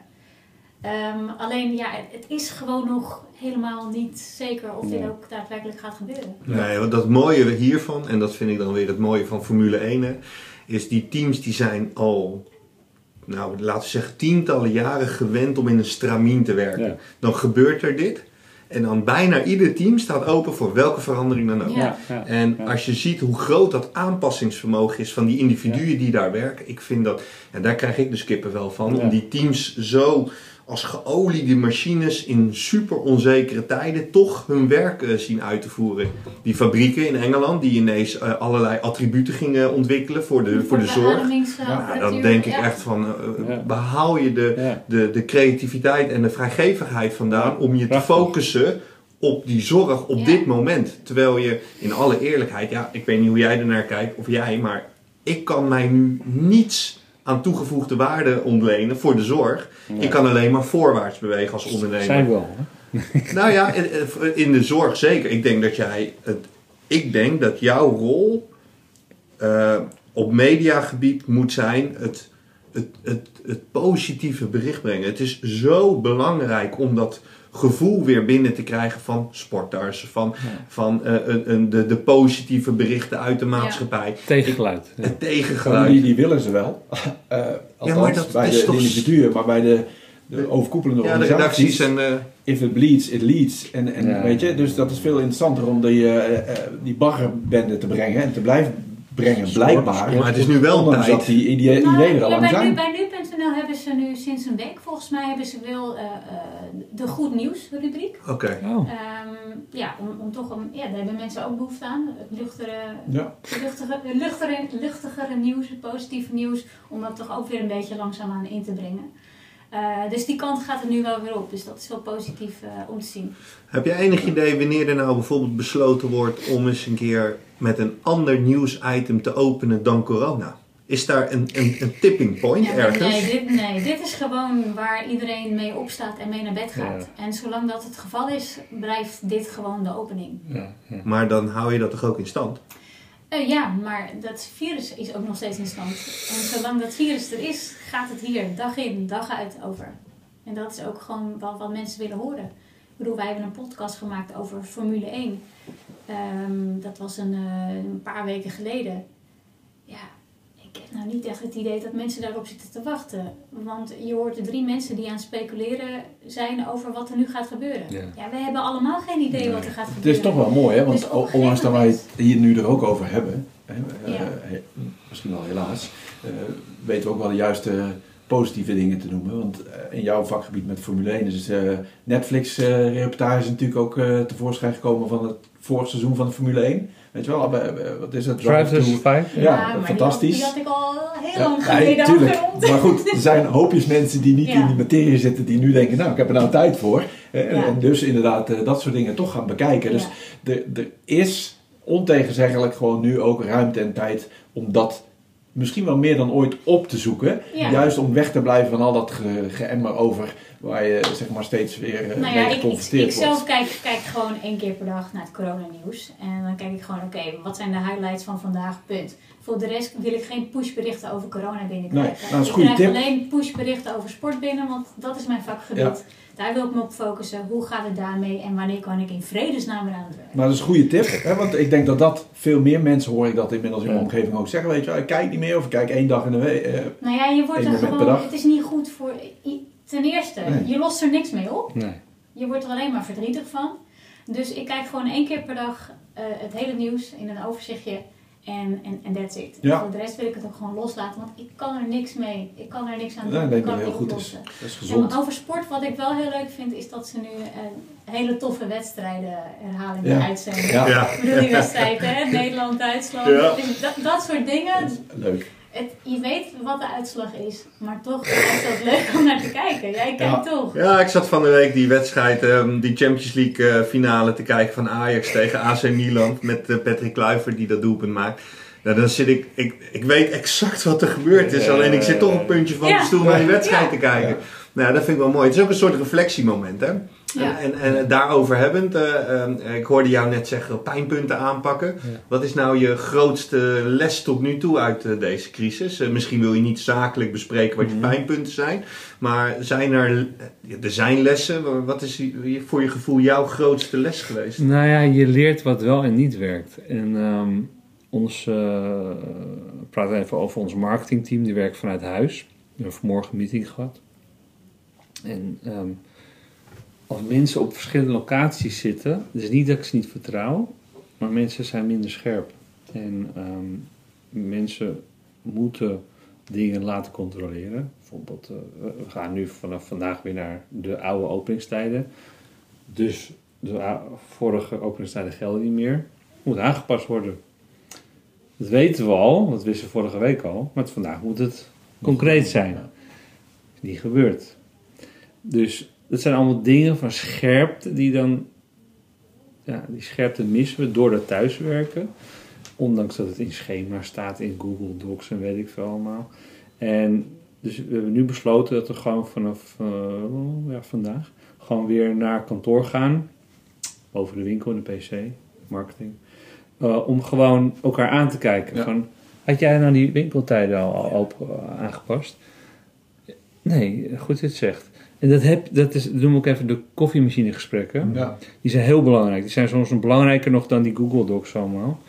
Ehm, alleen ja, het, is gewoon nog helemaal niet zeker of dit Nee. ook daadwerkelijk gaat gebeuren. Nee, want dat mooie hiervan, en dat vind ik dan weer het mooie van Formule 1, hè, is die teams die zijn al, nou laten we zeggen, tientallen jaren gewend om in een stramien te werken. Ja. Dan gebeurt er dit. En dan bijna ieder team staat open voor welke verandering dan ook. Ja. Ja, ja, En ja. als je ziet hoe groot dat aanpassingsvermogen is van die individuen die daar werken, ik vind dat, en daar krijg ik dus kippenvel van, Ja. om die teams zo als geoliede machines in super onzekere tijden toch hun werk eh, zien uit te voeren. Die fabrieken in Engeland die ineens eh, allerlei attributen gingen ontwikkelen voor de, voor de zorg. Ja, dan denk ik ja. echt van, eh, Ja. waar haal je de, Ja. de, de creativiteit en de vrijgevigheid vandaan om je te Prachtig. focussen op die zorg op Ja. dit moment. Terwijl je in alle eerlijkheid, ja, ik weet niet hoe jij ernaar kijkt of jij, maar ik kan mij nu niets aan toegevoegde waarde ontlenen voor de zorg. Ik kan alleen maar voorwaarts bewegen als ondernemer. Zijn wel. Hè? <laughs> Nou ja, in- in de zorg zeker. Ik denk dat jij het. Ik denk dat jouw rol eh, op mediagebied moet zijn het het, het, het positieve bericht brengen. Het is zo belangrijk om dat gevoel weer binnen te krijgen van sporters, van, van eh, een, een, de, de positieve berichten uit de maatschappij. Tegengeluid. Het Oh, tegengeluid. die, die willen ze wel. <laughs> Eh althans, maar dat bij is de, toch- de individuen, maar bij de, de overkoepelende Ja, de redacties en... eh, If it bleeds, it leads. En, en Ja. weet je, dus dat is veel interessanter om die, eh, eh, die baggerbende te brengen en te blijven brengen, blijkbaar. Maar het is nu wel tijd. dat die idee- Nou, ideeën er al bij, nu, zijn. bij nu.nl hebben ze nu sinds een week, volgens mij, hebben ze wel eh, eh, de goed nieuws rubriek. Oké. Oh. Ehm, ja, om, om toch om, ja, daar hebben mensen ook behoefte aan. Het luchtere, Ja. luchtige, luchtige, luchtigere nieuws, het positieve nieuws, om dat toch ook weer een beetje langzaamaan in te brengen. Eh, dus die kant gaat er nu wel weer op, dus dat is wel positief eh, om te zien. Heb jij enig idee wanneer er nou bijvoorbeeld besloten wordt om eens een keer met een ander nieuwsitem te openen dan corona? Is daar een, een, een tipping point Ja, ergens? nee, dit, nee, dit is gewoon waar iedereen mee opstaat en mee naar bed gaat. En zolang dat het geval is, blijft dit gewoon de opening. Ja, ja. Maar dan hou je dat toch ook in stand? Eh, ja, maar dat virus is ook nog steeds in stand. En zolang dat virus er is, gaat het hier dag in, dag uit over. En dat is ook gewoon wat, wat mensen willen horen. Ik bedoel, wij hebben een podcast gemaakt over Formule 1. Ehm, dat was een, eh, een paar weken geleden. Ja, ik heb nou niet echt het idee dat mensen daarop zitten te wachten. Want je hoort er drie mensen die aan het speculeren zijn over wat er nu gaat gebeuren. Ja. Ja, wij hebben allemaal geen idee wat er gaat Het gebeuren. is toch wel mooi, hè? want Dus ondanks dat wij het hier nu er ook over hebben, hè, eh, Ja. misschien wel helaas, eh, weten we ook wel de juiste positieve dingen te noemen. Want eh, in jouw vakgebied met Formule 1 is de Netflix-reportage natuurlijk ook eh, tevoorschijn gekomen van het vorig seizoen van de Formule 1. Weet je wel, wat is het? Drive to? Ja, maar die fantastisch. had- Die, had ik al heel Ja, lang nee, geleden tuurlijk. afgerond. Maar goed, er zijn hoopjes mensen die niet Ja. in die materie zitten, die nu denken, nou, ik heb er nou tijd voor. Ja. En dus inderdaad eh, dat soort dingen toch gaan bekijken. Dus er, er is ontegenzeggelijk gewoon nu ook ruimte en tijd om dat misschien wel meer dan ooit op te zoeken. Ja. Juist om weg te blijven van al dat ge- geëmmer over waar je zeg maar steeds weer eh, Nou mee ja, ik, ik, geconfronteerd ik zelf wordt. kijk, kijk gewoon één keer per dag naar het coronanieuws. En dan kijk ik gewoon, oké, wat zijn de highlights van vandaag? Punt. Voor de rest wil ik geen pushberichten over corona binnenkrijgen. Nee, nou, dat is een ik krijg tip. alleen pushberichten over sport binnen, want dat is mijn vakgebied. Ja. Daar wil ik me op focussen. Hoe gaat het daarmee en wanneer kan ik in vredesnaam weer aan het werk? Maar dat is een goede tip, hè? want ik denk dat dat veel meer mensen hoor ik dat inmiddels in mijn omgeving ook zeggen. Weet je, wel, ik kijk niet meer of ik kijk één dag in de week. eh, Nou ja, je wordt Eén er moment per gewoon, dag. het is niet goed voor, ten eerste, Nee. je lost er niks mee op. Nee. Je wordt er alleen maar verdrietig van. Dus ik kijk gewoon één keer per dag eh, het hele nieuws in een overzichtje. En, en, en that's it. Ja. Voor de rest wil ik het ook gewoon loslaten. Want ik kan er niks mee. Ik kan er niks aan doen. Ja, ik denk kan dat het heel niet goed is. Dat is En gezond. over sport, wat ik wel heel leuk vind, is dat ze nu eh, hele toffe wedstrijden herhalingen Ja. uitzenden. Ja. Ja. Ik bedoel die wedstrijd, hè? Nederland, Duitsland. Ja. Dus dat, dat soort dingen. Leuk. Het, je weet wat de uitslag is. Maar toch is dat leuk om naar te kijken. Jij kijkt toch. Ja, ik zat van de week die wedstrijd, ehm, die Champions League eh, finale te kijken van Ajax tegen AC Milan. Met eh, Patrick Kluivert die dat doelpunt maakt. Nou, dan zit ik, ik, ik weet exact wat er gebeurd is. Alleen ik zit toch een puntje van Ja. de stoel naar die wedstrijd Ja. te kijken. Ja. Nou, dat vind ik wel mooi. Het is ook een soort reflectiemoment, hè? Ja. En, en, en daarover hebbend, eh, ehm, ik hoorde jou net zeggen pijnpunten aanpakken. Ja. Wat is nou je grootste les tot nu toe uit eh, deze crisis? Eh, misschien wil je niet zakelijk bespreken wat je Mhm. pijnpunten zijn. Maar zijn er, eh, er zijn lessen. Wat is voor je gevoel jouw grootste les geweest? Nou ja, je leert wat wel en niet werkt. En ehm ons, eh, we praten even over ons marketingteam, die werkt vanuit huis. We hebben vanmorgen een meeting gehad. En ehm, als mensen op verschillende locaties zitten, dus niet dat ik ze niet vertrouw, maar mensen zijn minder scherp. En ehm, mensen moeten dingen laten controleren. Bijvoorbeeld, eh, we gaan nu vanaf vandaag weer naar de oude openingstijden. Dus de vorige openingstijden gelden niet meer. Moet aangepast worden. Dat weten we al, dat wisten we vorige week al. Maar vandaag moet het concreet zijn. Ja. Niet gebeurd. Dus dat zijn allemaal dingen van scherpte die dan... Ja, die scherpte missen we door dat thuiswerken. Ondanks dat het in schema staat, in Google Docs en weet ik veel allemaal. En dus we hebben nu besloten dat we gewoon vanaf eh, ja, vandaag gewoon weer naar kantoor gaan. Over de winkel en de PC, marketing. Eh, om gewoon elkaar aan te kijken. Ja. Van, had jij nou die winkeltijden al, al eh, aangepast? Nee, goed het zegt. En dat, heb, dat, is, dat ik even de koffiemachinegesprekken. Ja. Die zijn heel belangrijk. Die zijn soms nog belangrijker nog dan die Google Docs allemaal.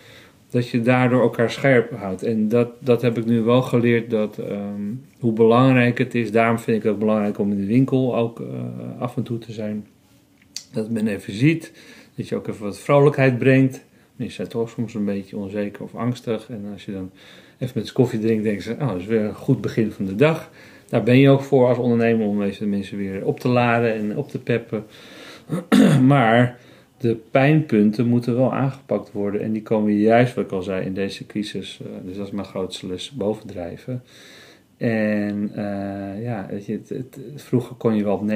Dat je daardoor elkaar scherp houdt. En dat, dat heb ik nu wel geleerd, dat, ehm, hoe belangrijk het is. Daarom vind ik het ook belangrijk om in de winkel ook eh, af en toe te zijn. Dat men even ziet. Dat je ook even wat vrolijkheid brengt. Mensen zijn toch soms een beetje onzeker of angstig. En als je dan even met koffie drinkt, denken ze... Oh, dat is weer een goed begin van de dag. Daar ben je ook voor als ondernemer om deze mensen weer op te laden en op te peppen. <clears throat> maar de pijnpunten moeten wel aangepakt worden. En die komen juist, wat ik al zei, in deze crisis. eh, dus dat is mijn grootste les, bovendrijven. En eh, ja, het, het- vroeger kon je wel op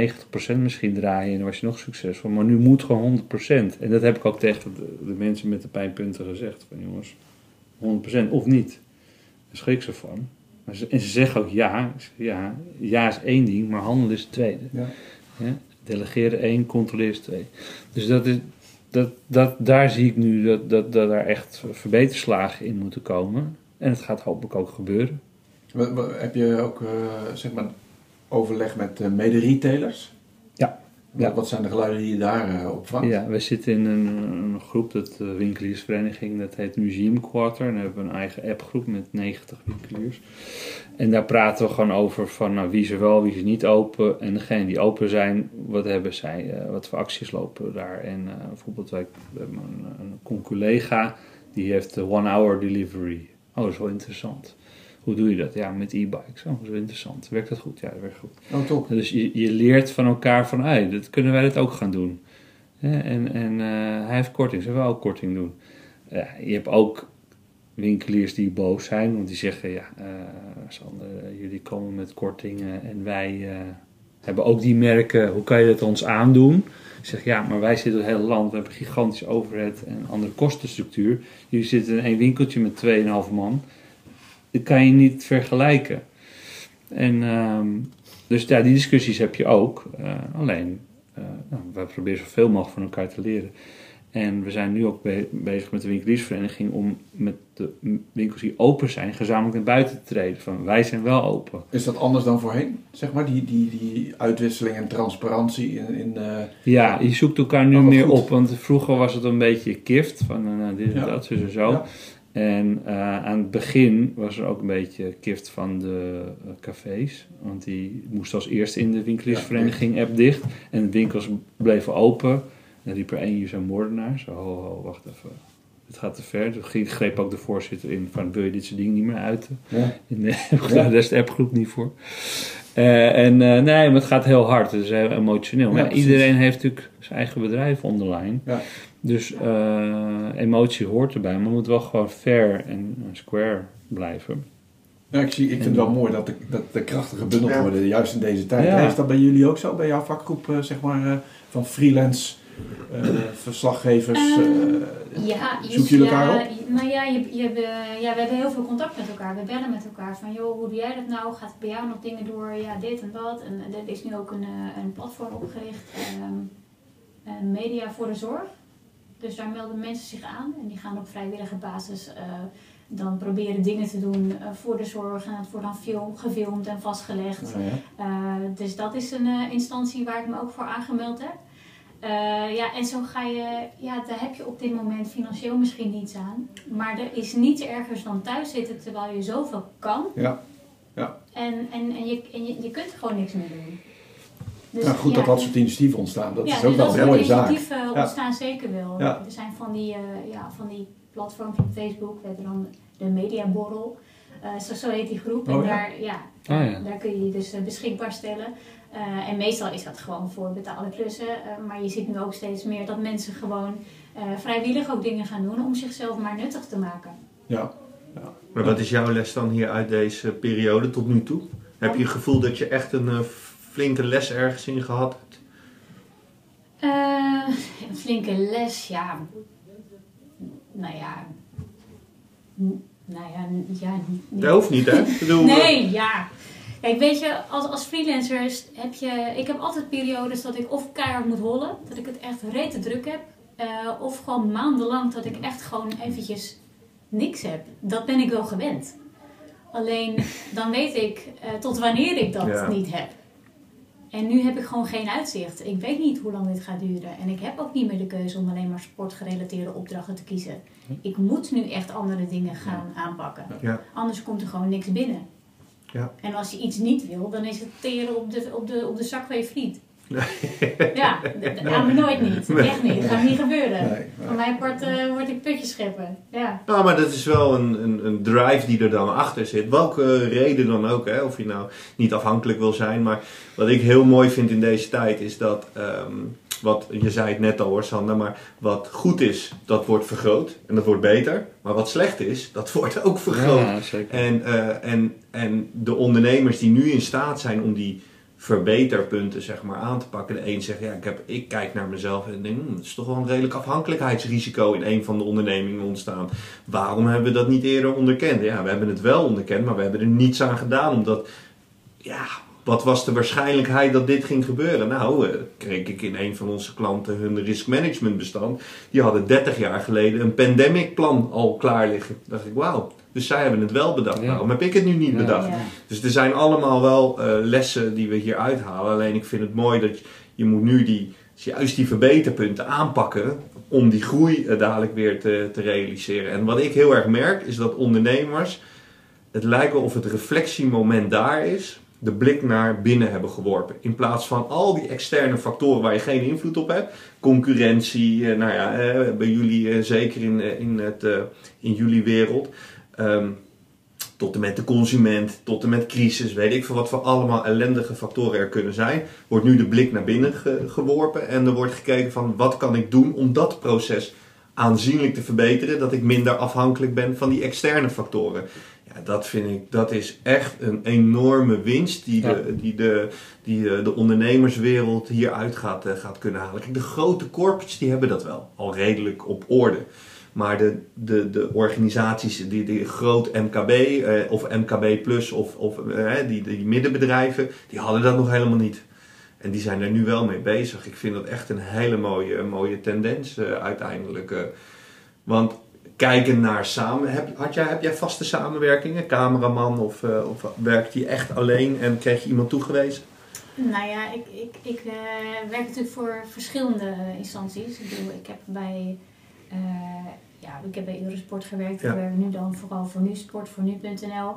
90% misschien draaien en dan was je nog succesvol. Maar nu moet gewoon 100%. En dat heb ik ook tegen de, de mensen met de pijnpunten gezegd. Van jongens, 100% of niet. Daar schrik ze van. Maar ze, en ze zeggen ook ja. Ja. Ja is één ding, maar handelen is het tweede. Ja. Hè? Delegeren één, controleren is twee. Dus dat is, dat, dat, daar zie ik nu dat, dat, dat er echt verbeterslagen in moeten komen. En het gaat hopelijk ook gebeuren. Heb je ook eh, zeg maar overleg met eh, mede-retailers? Ja. Wat, zijn de geluiden die je daar eh, op vangt? Ja, we zitten in een, een groep, dat de winkeliersvereniging, dat heet Museum Quarter. En daar hebben we een eigen appgroep met 90 winkeliers. En daar praten we gewoon over van nou, wie er wel, wie is er niet open. En degenen die open zijn, wat hebben zij, eh, wat voor acties lopen daar. En eh, bijvoorbeeld, wij we hebben een, een conculega, die heeft de one hour delivery. Oh, dat is wel interessant. Hoe doe je dat? Ja, met e-bikes. Oh, dat is interessant. Werkt dat goed? Ja, dat werkt goed. Oh, top. Dus je, je leert van elkaar van, hey, dat kunnen wij dat ook gaan doen. En en eh, hij heeft korting, zullen we ook korting doen? Ja, je hebt ook winkeliers die boos zijn, want die zeggen, ja, eh, Sander, jullie komen met kortingen en wij eh, hebben ook die merken, hoe kan je dat ons aandoen? Ik zeg, ja, maar wij zitten het hele land, we hebben een gigantische overhead en andere kostenstructuur. Jullie zitten in één winkeltje met 2,5 man. Dat kan je niet vergelijken. En ehm, dus ja, die discussies heb je ook. Eh, alleen, eh nou, wij proberen zoveel mogelijk van elkaar te leren. En we zijn nu ook be- bezig met de winkeliersvereniging om met de winkels die open zijn, gezamenlijk naar buiten te treden. Van wij zijn wel open. Is dat anders dan voorheen? Zeg maar, die, die, die uitwisseling en transparantie in... in eh, Ja, je zoekt elkaar nu Oh, meer goed. op. Want vroeger was het een beetje kift. Van eh, nou, dit en Ja. dat, dus en zo. Ja. En eh, aan het begin was er ook een beetje kift van de eh, cafés. Want die moesten als eerste in de winkeliersvereniging app dicht. En de winkels bleven open. En riep er één, hier zijn moordenaar. Zo, ho, ho, wacht even. Het gaat te ver. Toen ging- greep ook de voorzitter in van, wil je dit soort dingen niet meer uiten? ja. In de, <laughs> daar is de appgroep niet voor. Eh, en eh, nee, maar het gaat heel hard. Het is heel emotioneel. Maar Ja, ja, precies. iedereen heeft natuurlijk zijn eigen bedrijf online. Ja. Dus eh, emotie hoort erbij. Maar het moet wel gewoon fair en square blijven. Ja, ik, zie, ik vind het wel mooi dat de, dat de krachten gebundeld Ja. worden, juist in deze tijd. Ja. Is dat bij jullie ook zo, bij jouw vakgroep, zeg maar, eh, van freelance verslaggevers? eh, Ja, je- Zoek je elkaar ja, op? Nou ja, je, je, hebt, ja, we hebben heel veel contact met elkaar. We bellen met elkaar van, joh, hoe doe jij dat nou? Gaat bij jou nog dingen door? Ja, dit en dat. En er is nu ook een, eh, een platform opgericht, ehm, eh, Media voor de Zorg. Dus daar melden mensen zich aan en die gaan op vrijwillige basis eh, dan proberen dingen te doen eh, voor de zorg. En dat wordt dan film, gefilmd en vastgelegd. ja. Eh, dus dat is een eh, instantie waar ik me ook voor aangemeld heb. Eh, ja, en zo ga je, ja, daar heb je op dit moment financieel misschien niets aan. Maar er is niets ergers dan thuis zitten terwijl je zoveel kan. Ja. Ja. En, en, en, je, en je, je kunt gewoon niks meer doen. Dus, Nou, goed dat dat soort initiatieven ontstaan. Dat ja, is ook dus wel dat een soort mooie zaak. initiatieven Ja. ontstaan zeker wel. Ja. Er zijn van die, eh, ja, van die platforms op Facebook. We hebben dan de Mediaborrel. Eh zo, zo heet die groep. Oh, en ja. daar, ja, Ah, ja. daar kun je je dus beschikbaar stellen. Eh, en meestal is dat gewoon voor betaalde klussen. eh, maar je ziet nu ook steeds meer dat mensen gewoon eh, vrijwillig ook dingen gaan doen om zichzelf maar nuttig te maken. Ja. Maar wat is jouw les dan hier uit deze periode tot nu toe? Heb je het gevoel dat je echt een flinke les ergens in gehad hebt? Een flinke les, ja. Nou ja. Nou ja, ja. niet- Dat hoeft niet, hè? Bedoel, Nee, ja. Kijk, weet je, als, als freelancer heb je... Ik heb altijd periodes dat ik of keihard moet hollen. Dat ik het echt rete druk heb. eh, of gewoon maandenlang dat ik echt gewoon eventjes niks heb. Dat ben ik wel gewend. Alleen dan weet ik eh, tot wanneer ik dat Ja. niet heb. En nu heb ik gewoon geen uitzicht. Ik weet niet hoe lang dit gaat duren. En ik heb ook niet meer de keuze om alleen maar sportgerelateerde opdrachten te kiezen. Ik moet nu echt andere dingen gaan aanpakken. Ja. Anders komt er gewoon niks binnen. Ja. En als je iets niet wil, dan is het teren op de, op de, op de zak van je friet. Ja, d- d- aan me nooit niet. Echt niet. Dat gaat niet gebeuren. Nee, nee. Van mijn part eh, word ik putjes scheppen. Ja. Nou, maar dat is wel een, een, een drive die er dan achter zit. Welke reden dan ook, hè? of je nou niet afhankelijk wil zijn. Maar wat ik heel mooi vind in deze tijd is dat, ehm, wat, je zei het net al hoor Sander, maar wat goed is, dat wordt vergroot en dat wordt beter. Maar wat slecht is, dat wordt ook vergroot. Ja, zeker. En, eh, en, en de ondernemers die nu in staat zijn om die verbeterpunten zeg maar, aan te pakken. De een zegt, ja, ik, heb, ik kijk naar mezelf en denk, hmm, het is toch wel een redelijk afhankelijkheidsrisico in een van de ondernemingen ontstaan. Waarom hebben we dat niet eerder onderkend? Ja, we hebben het wel onderkend, maar we hebben er niets aan gedaan. Omdat, ja, wat was de waarschijnlijkheid dat dit ging gebeuren? Nou, eh, kreeg ik in een van onze klanten hun risk management bestand. Die hadden 30 jaar geleden een pandemic plan al klaar liggen. dacht ik, wauw. Dus zij hebben het wel bedacht. Ja. Waarom heb ik het nu niet Ja. bedacht? Ja. Dus er zijn allemaal wel eh, lessen die we hier uithalen. Alleen ik vind het mooi dat je, je moet nu die, juist die verbeterpunten aanpakken om die groei eh, dadelijk weer te, te realiseren. En wat ik heel erg merk is dat ondernemers, het lijkt wel of het reflectiemoment daar is, de blik naar binnen hebben geworpen. In plaats van al die externe factoren waar je geen invloed op hebt. Concurrentie, eh, nou ja, eh, bij jullie eh, zeker in, in, het, in jullie wereld. Ehm, tot en met de consument, tot en met crisis, weet ik veel wat voor allemaal ellendige factoren er kunnen zijn, wordt nu de blik naar binnen ge- geworpen en er wordt gekeken van wat kan ik doen om dat proces aanzienlijk te verbeteren, dat ik minder afhankelijk ben van die externe factoren. Ja, dat vind ik, dat is echt een enorme winst die de, die de, die eh, de ondernemerswereld hieruit gaat, eh, gaat kunnen halen. Kijk, de grote corporates die hebben dat wel al redelijk op orde. Maar de, de, de organisaties, die, die groot MKB eh, of MKB Plus of, of eh, die, die middenbedrijven, die hadden dat nog helemaal niet. En die zijn er nu wel mee bezig. Ik vind dat echt een hele mooie, mooie tendens uiteindelijk. eh. want kijken naar samen, heb, had jij, heb jij vaste samenwerkingen? Cameraman of, eh, of werkt je echt alleen en kreeg je iemand toegewezen? Nou ja, ik, ik, ik eh, werk natuurlijk voor verschillende instanties. Ik, bedoel, ik heb bij, eh, ja, ik heb bij Eurosport gewerkt. Ja. Ik werk nu dan vooral voor NuSport, voor nu.nl.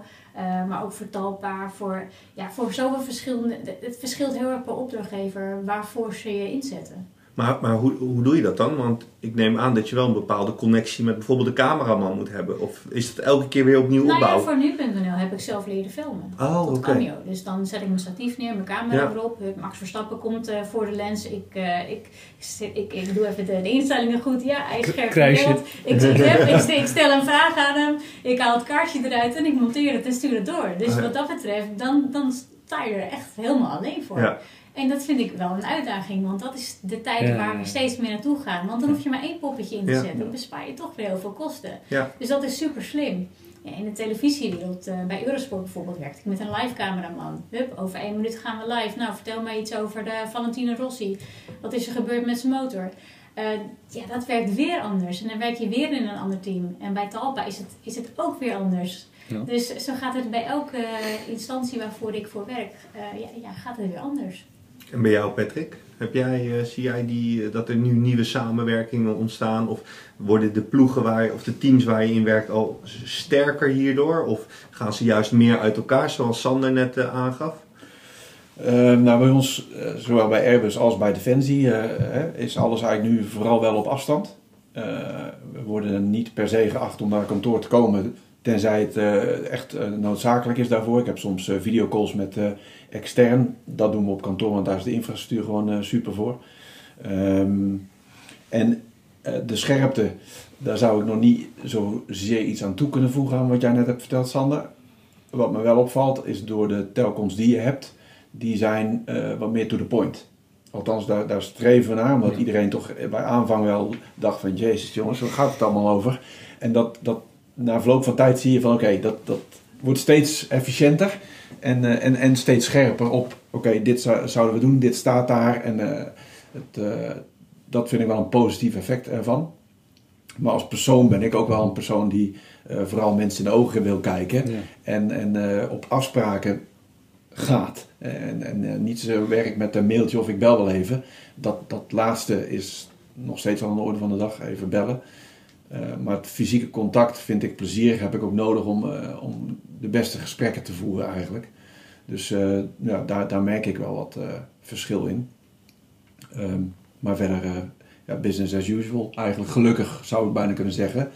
maar ook voor Talpa, voor, ja, voor zoveel verschillende... Het verschilt heel erg per opdrachtgever waarvoor ze je inzetten. Maar, maar hoe, hoe doe je dat dan? Want ik neem aan dat je wel een bepaalde connectie met bijvoorbeeld de cameraman moet hebben. Of is het elke keer weer opnieuw Nou ja, opbouwen? voor nu.nl heb ik zelf leren filmen. Oh, Tot oké. cameo. Dus dan zet ik mijn statief neer, mijn camera Ja. erop. Hup, Max Verstappen komt eh, voor de lens. Ik, eh, ik, ik, ik, ik doe even de, de instellingen goed. Ja, hij is scherp beeld. Ik, <laughs> ik, heb- ik, stel- ik stel een vraag aan hem. Ik haal het kaartje eruit en ik monteer het en stuur het door. Dus ja. wat dat betreft, dan, dan sta je er echt helemaal alleen voor. Ja. En dat vind ik wel een uitdaging, want dat is de tijd Ja, waar ja. we steeds meer naartoe gaan. Want dan hoef je maar één poppetje in te Ja. zetten. Dan bespaar je toch weer heel veel kosten. Ja. Dus dat is super slim. Ja, in de televisiewereld, eh, bij Eurosport bijvoorbeeld, werkte ik met een live cameraman. Hup, over één minuut gaan we live. Nou, vertel mij iets over de Valentino Rossi. Wat is er gebeurd met zijn motor? Eh, ja, dat werkt weer anders. En dan werk je weer in een ander team. En bij Talpa is het, is het ook weer anders. Ja. Dus zo gaat het bij elke instantie waarvoor ik voor werk, eh, ja, ja, gaat het weer anders. En bij jou, Patrick? Heb jij, eh, zie jij die, eh, dat er nu nieuwe samenwerkingen ontstaan? Of worden de ploegen waar, of de teams waar je in werkt al sterker hierdoor? Of gaan ze juist meer uit elkaar, zoals Sander net eh, aangaf? Nou, bij ons, zowel bij Airbus als bij Defensie, is alles eigenlijk nu vooral wel op afstand. We worden niet per se geacht om naar kantoor te komen, tenzij het eh, echt eh, noodzakelijk is daarvoor. Ik heb soms eh, videocalls met extern. Dat doen we op kantoor, want daar is de infrastructuur gewoon super voor. Ehm, en de scherpte, daar zou ik nog niet zozeer iets aan toe kunnen voegen aan wat jij net hebt verteld, Sander. Wat me wel opvalt, is door de telcoms die je hebt, die zijn wat meer to the point. Althans, daar, daar streven we naar, omdat iedereen toch bij aanvang wel dacht van... Jezus jongens, waar gaat het allemaal over? En dat, dat na verloop van tijd zie je van oké, dat, dat wordt steeds efficiënter en, eh, en, en steeds scherper op... Oké, dit zou- zouden we doen, dit staat daar en eh, het, eh, dat vind ik wel een positief effect ervan. Maar als persoon ben ik ook wel een persoon die vooral mensen in de ogen wil kijken. Ja. En, en op afspraken gaat. En, en niet zo werk met een mailtje of ik bel wel even. Dat, dat laatste is nog steeds aan de orde van de dag, even bellen. Eh, maar het fysieke contact vind ik plezierig, heb ik ook nodig om, eh, om de beste gesprekken te voeren eigenlijk. Dus eh, ja, daar, daar merk ik wel wat verschil in. Ehm, maar verder, ja, business as usual. Eigenlijk gelukkig zou ik bijna kunnen zeggen.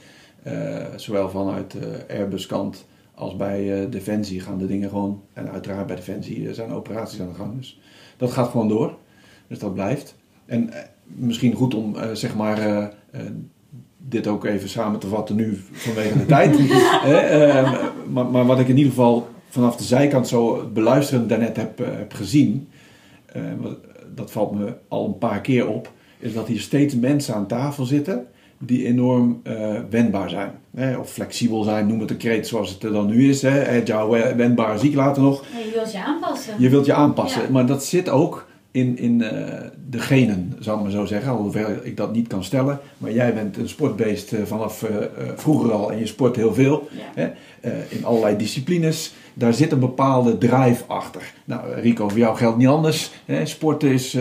Zowel vanuit eh Airbus kant als bij Defensie gaan de dingen gewoon. En uiteraard bij Defensie zijn operaties aan de gang. Dus dat gaat gewoon door. Dus dat blijft. En misschien goed om zeg maar dit ook even samen te vatten nu vanwege de tijd. <laughs> Eh, eh, maar, maar wat ik in ieder geval vanaf de zijkant zo beluisterend daarnet heb, eh, heb gezien. eh, wat- dat valt me al een paar keer op. Is dat hier steeds mensen aan tafel zitten die enorm eh, wendbaar zijn. Hè, of flexibel zijn, noem het een kreet zoals het er dan nu is. Hè. Agile, wendbaar, zie ik later nog. Je wilt je aanpassen. Je wilt je aanpassen, Ja. maar dat zit ook in, in eh, de genen, zal ik maar zo zeggen. Hoewel ik dat niet kan stellen. Maar jij bent een sportbeest eh, vanaf eh, eh, vroeger al en je sport heel veel. Ja. Hè? eh, in allerlei disciplines. Daar zit een bepaalde drive achter. Nou, Rico, voor jou geldt niet anders. Hè? Sporten is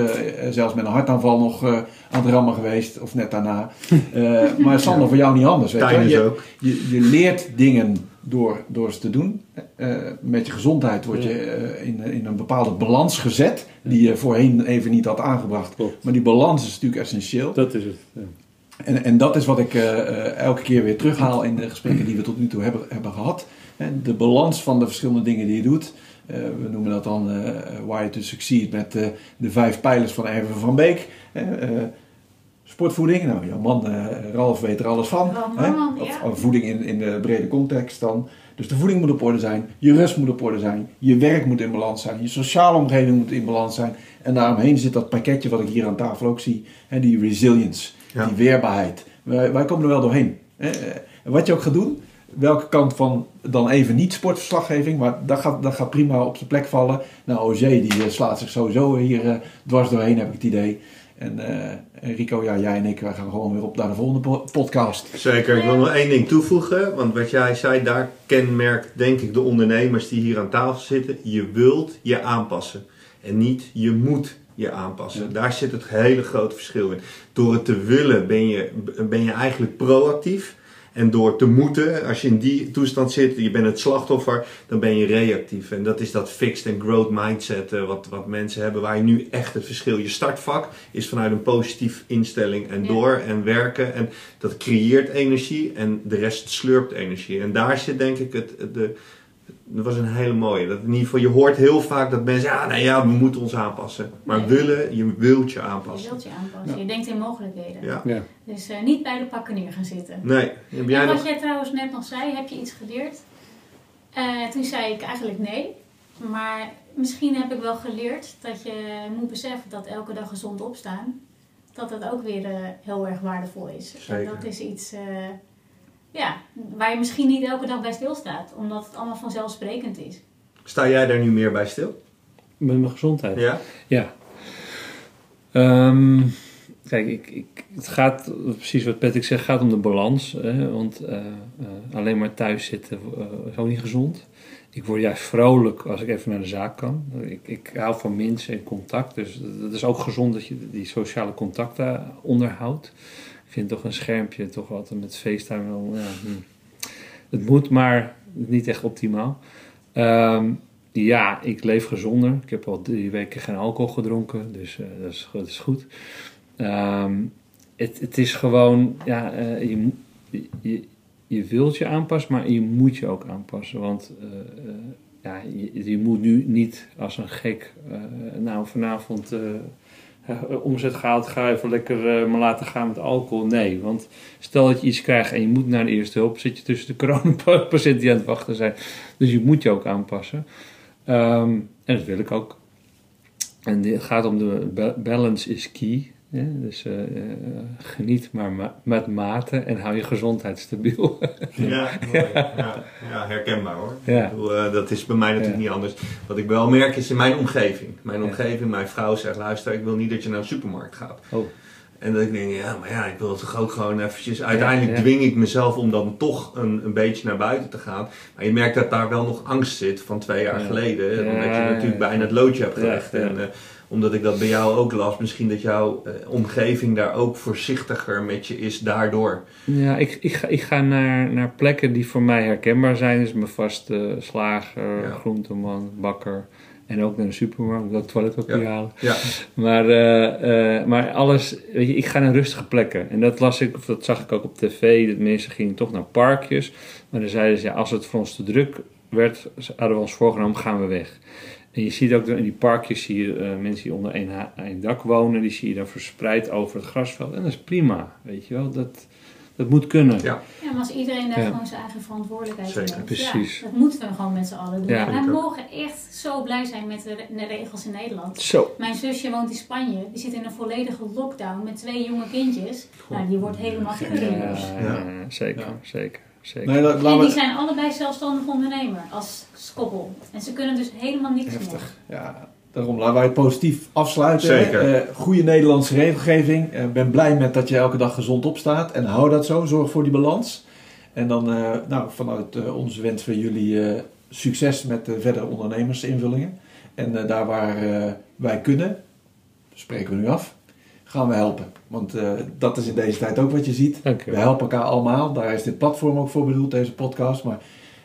zelfs met een hartaanval nog eh, aan het rammen geweest, of net daarna. <laughs> Eh, maar Sander, voor jou niet anders. Weet je? Je, ook. je, je leert dingen door, door ze te doen. Eh, met je gezondheid word je eh, in, in een bepaalde balans gezet, die je voorheen even niet had aangebracht. Klopt. Maar die balans is natuurlijk essentieel. Dat is het. ja. En, en dat is wat ik eh, eh, elke keer weer terughaal in de gesprekken die we tot nu toe hebben, hebben gehad. De balans van de verschillende dingen die je doet. Eh, we noemen dat dan eh Why to Succeed met eh, de vijf pijlers van Erwin van Beek. Eh, sportvoeding, nou jouw man eh, Ralf weet er alles van. Hè? Norman, Of, ja. of voeding in, in de brede context dan. Dus de voeding moet op orde zijn, je rust moet op orde zijn, je werk moet in balans zijn, je sociale omgeving moet in balans zijn. En daaromheen zit dat pakketje wat ik hier aan tafel ook zie, hè, die resilience, Ja. die weerbaarheid. Wij, wij komen er wel doorheen. hè. En wat je ook gaat doen, welke kant van dan even niet sportverslaggeving, maar dat gaat, dat gaat prima op zijn plek vallen. Nou, Oger die eh, slaat zich sowieso hier eh, dwars doorheen, heb ik het idee. En eh, en Rico, ja, jij en ik, wij gaan gewoon weer op naar de volgende po- podcast. Zeker, ik wil nog één ding toevoegen. Want wat jij zei, daar kenmerkt denk ik de ondernemers die hier aan tafel zitten. Je wilt je aanpassen. En niet je moet je aanpassen. Ja. Daar zit het hele grote verschil in. Door het te willen ben je, ben je eigenlijk proactief. En door te moeten, als je in die toestand zit, je bent het slachtoffer, dan ben je reactief. En dat is dat fixed and growth mindset eh, wat, wat mensen hebben, waar je nu echt het verschil. Je startvak is vanuit een positief instelling en Ja. door en werken. En dat creëert energie en de rest slurpt energie. En daar zit denk ik het, het- de, dat was een hele mooie. Dat in ieder geval, je hoort heel vaak dat mensen, ja, nou ja, we moeten ons aanpassen. Maar Nee. willen, je wilt je Je aanpassen. wilt je aanpassen. Ja. Je denkt in mogelijkheden. Ja. Ja. Dus eh, niet bij de pakken neer gaan zitten. Nee, heb jij en wat nog... jij trouwens net nog zei, heb je iets geleerd? Eh, toen zei ik eigenlijk nee. Maar misschien heb ik wel geleerd dat je moet beseffen dat elke dag gezond opstaan, dat dat ook weer eh, heel erg waardevol is. Zeker. En dat is iets eh, ja, waar je misschien niet elke dag bij stilstaat, omdat het allemaal vanzelfsprekend is. Sta jij daar nu meer bij stil? Met mijn gezondheid. Ja? Ja. Ehm, kijk, ik, ik, het gaat, precies wat Patrick zegt, gaat om de balans. Hè, want eh, eh, alleen maar thuis zitten eh, is ook niet gezond. Ik word juist vrolijk als ik even naar de zaak kan. Ik, ik hou van mensen en contact. Dus het is ook gezond dat je die sociale contacten onderhoudt. Vind toch een schermpje toch altijd met FaceTime wel... Ja, hm. Het moet, maar niet echt optimaal. Ehm, ja, ik leef gezonder. Ik heb al drie weken geen alcohol gedronken, dus eh, dat, is, is goed. Ehm, het, het is gewoon, ja, eh, je, je, je wilt je aanpassen, maar je moet je ook aanpassen. Want eh, ja, je, je moet nu niet als een gek, nou vanavond omzet gehaald, ga even lekker eh, me laten gaan met alcohol. Nee, want stel dat je iets krijgt en je moet naar de eerste hulp, zit je tussen de <laughs> coronapatiënten die aan het wachten zijn. Dus je moet je ook aanpassen. Ehm, en dat wil ik ook. En het gaat om de ba- balance is key. Hè? Dus eh, eh, geniet maar ma- met mate en hou je gezondheid stabiel. Ja, <laughs> mooi. ja, ja, herkenbaar hoor. Ja. Ik bedoel, eh, dat is bij mij natuurlijk Ja. niet anders. Wat ik wel merk is in mijn omgeving. Mijn Ja. omgeving, mijn vrouw zegt, luister, ik wil niet dat je naar de supermarkt gaat. Oh. En dat ik denk, ja, maar ja, ik wil toch ook gewoon eventjes... Uiteindelijk ja. dwing ik mezelf om dan toch een, een beetje naar buiten te gaan. Maar je merkt dat daar wel nog angst zit van twee jaar Ja. geleden. Omdat je natuurlijk bijna het loodje hebt gelegd. En eh, omdat ik dat bij jou ook las, misschien dat jouw eh, omgeving daar ook voorzichtiger met je is daardoor. Ja, ik, ik, ga, ik ga naar, naar plekken die voor mij herkenbaar zijn. Dus mijn vaste slager, Ja. groenteman, bakker. En ook naar de supermarkt, dat toiletpapier Ja. halen. Ja, Maar, eh, eh, maar alles, weet je, ik ga naar rustige plekken. En dat las ik, of dat zag ik ook op tv. Dat mensen gingen toch naar parkjes. Maar dan zeiden ze, ja, als het voor ons te druk werd, hadden we ons voorgenomen, gaan we weg. En je ziet ook in die parkjes, zie je eh, mensen die onder één, ha- één dak wonen. Die zie je dan verspreid over het grasveld. En dat is prima, weet je wel. Dat, dat moet kunnen. Ja. Ja, maar als iedereen daar Ja. gewoon zijn eigen verantwoordelijkheid in Zeker. Precies. Ja, dat moeten we gewoon met z'n allen doen. Ja. Wij Zeker. mogen echt zo blij zijn met de, re- de regels in Nederland. Zo. Mijn zusje woont in Spanje. Die zit in een volledige lockdown met twee jonge kindjes. Nou, die wordt helemaal Ja, kribbelig. ja, zeker, Ja. zeker, zeker. Nee, dat, En die zijn allebei zelfstandig ondernemer als skoppel. En ze kunnen dus helemaal niks meer. Heftig. Ja, daarom laten wij het positief afsluiten. Zeker. Eh, goede Nederlandse regelgeving. Ik ben blij met dat je elke dag gezond opstaat. En hou dat zo. Zorg voor die balans. En dan, eh, nou, vanuit eh, onze wens voor jullie eh, succes met de verdere ondernemersinvullingen. En eh, daar waar eh, wij kunnen, spreken we nu af, gaan we helpen. Want eh, dat is in deze tijd ook wat je ziet. Je We helpen elkaar allemaal. Daar is dit platform ook voor bedoeld, deze podcast. Maar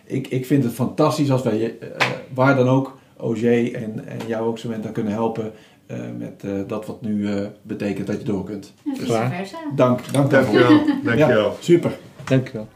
ik, ik vind het fantastisch als wij je, eh, waar dan ook, OG en, en jou ook kunnen helpen eh, met eh, dat wat nu eh, betekent dat je door kunt. En vice Klaar. versa. Dank, dank daarvoor. dankjewel. <laughs> dankjewel. Ja, super. Dank je wel.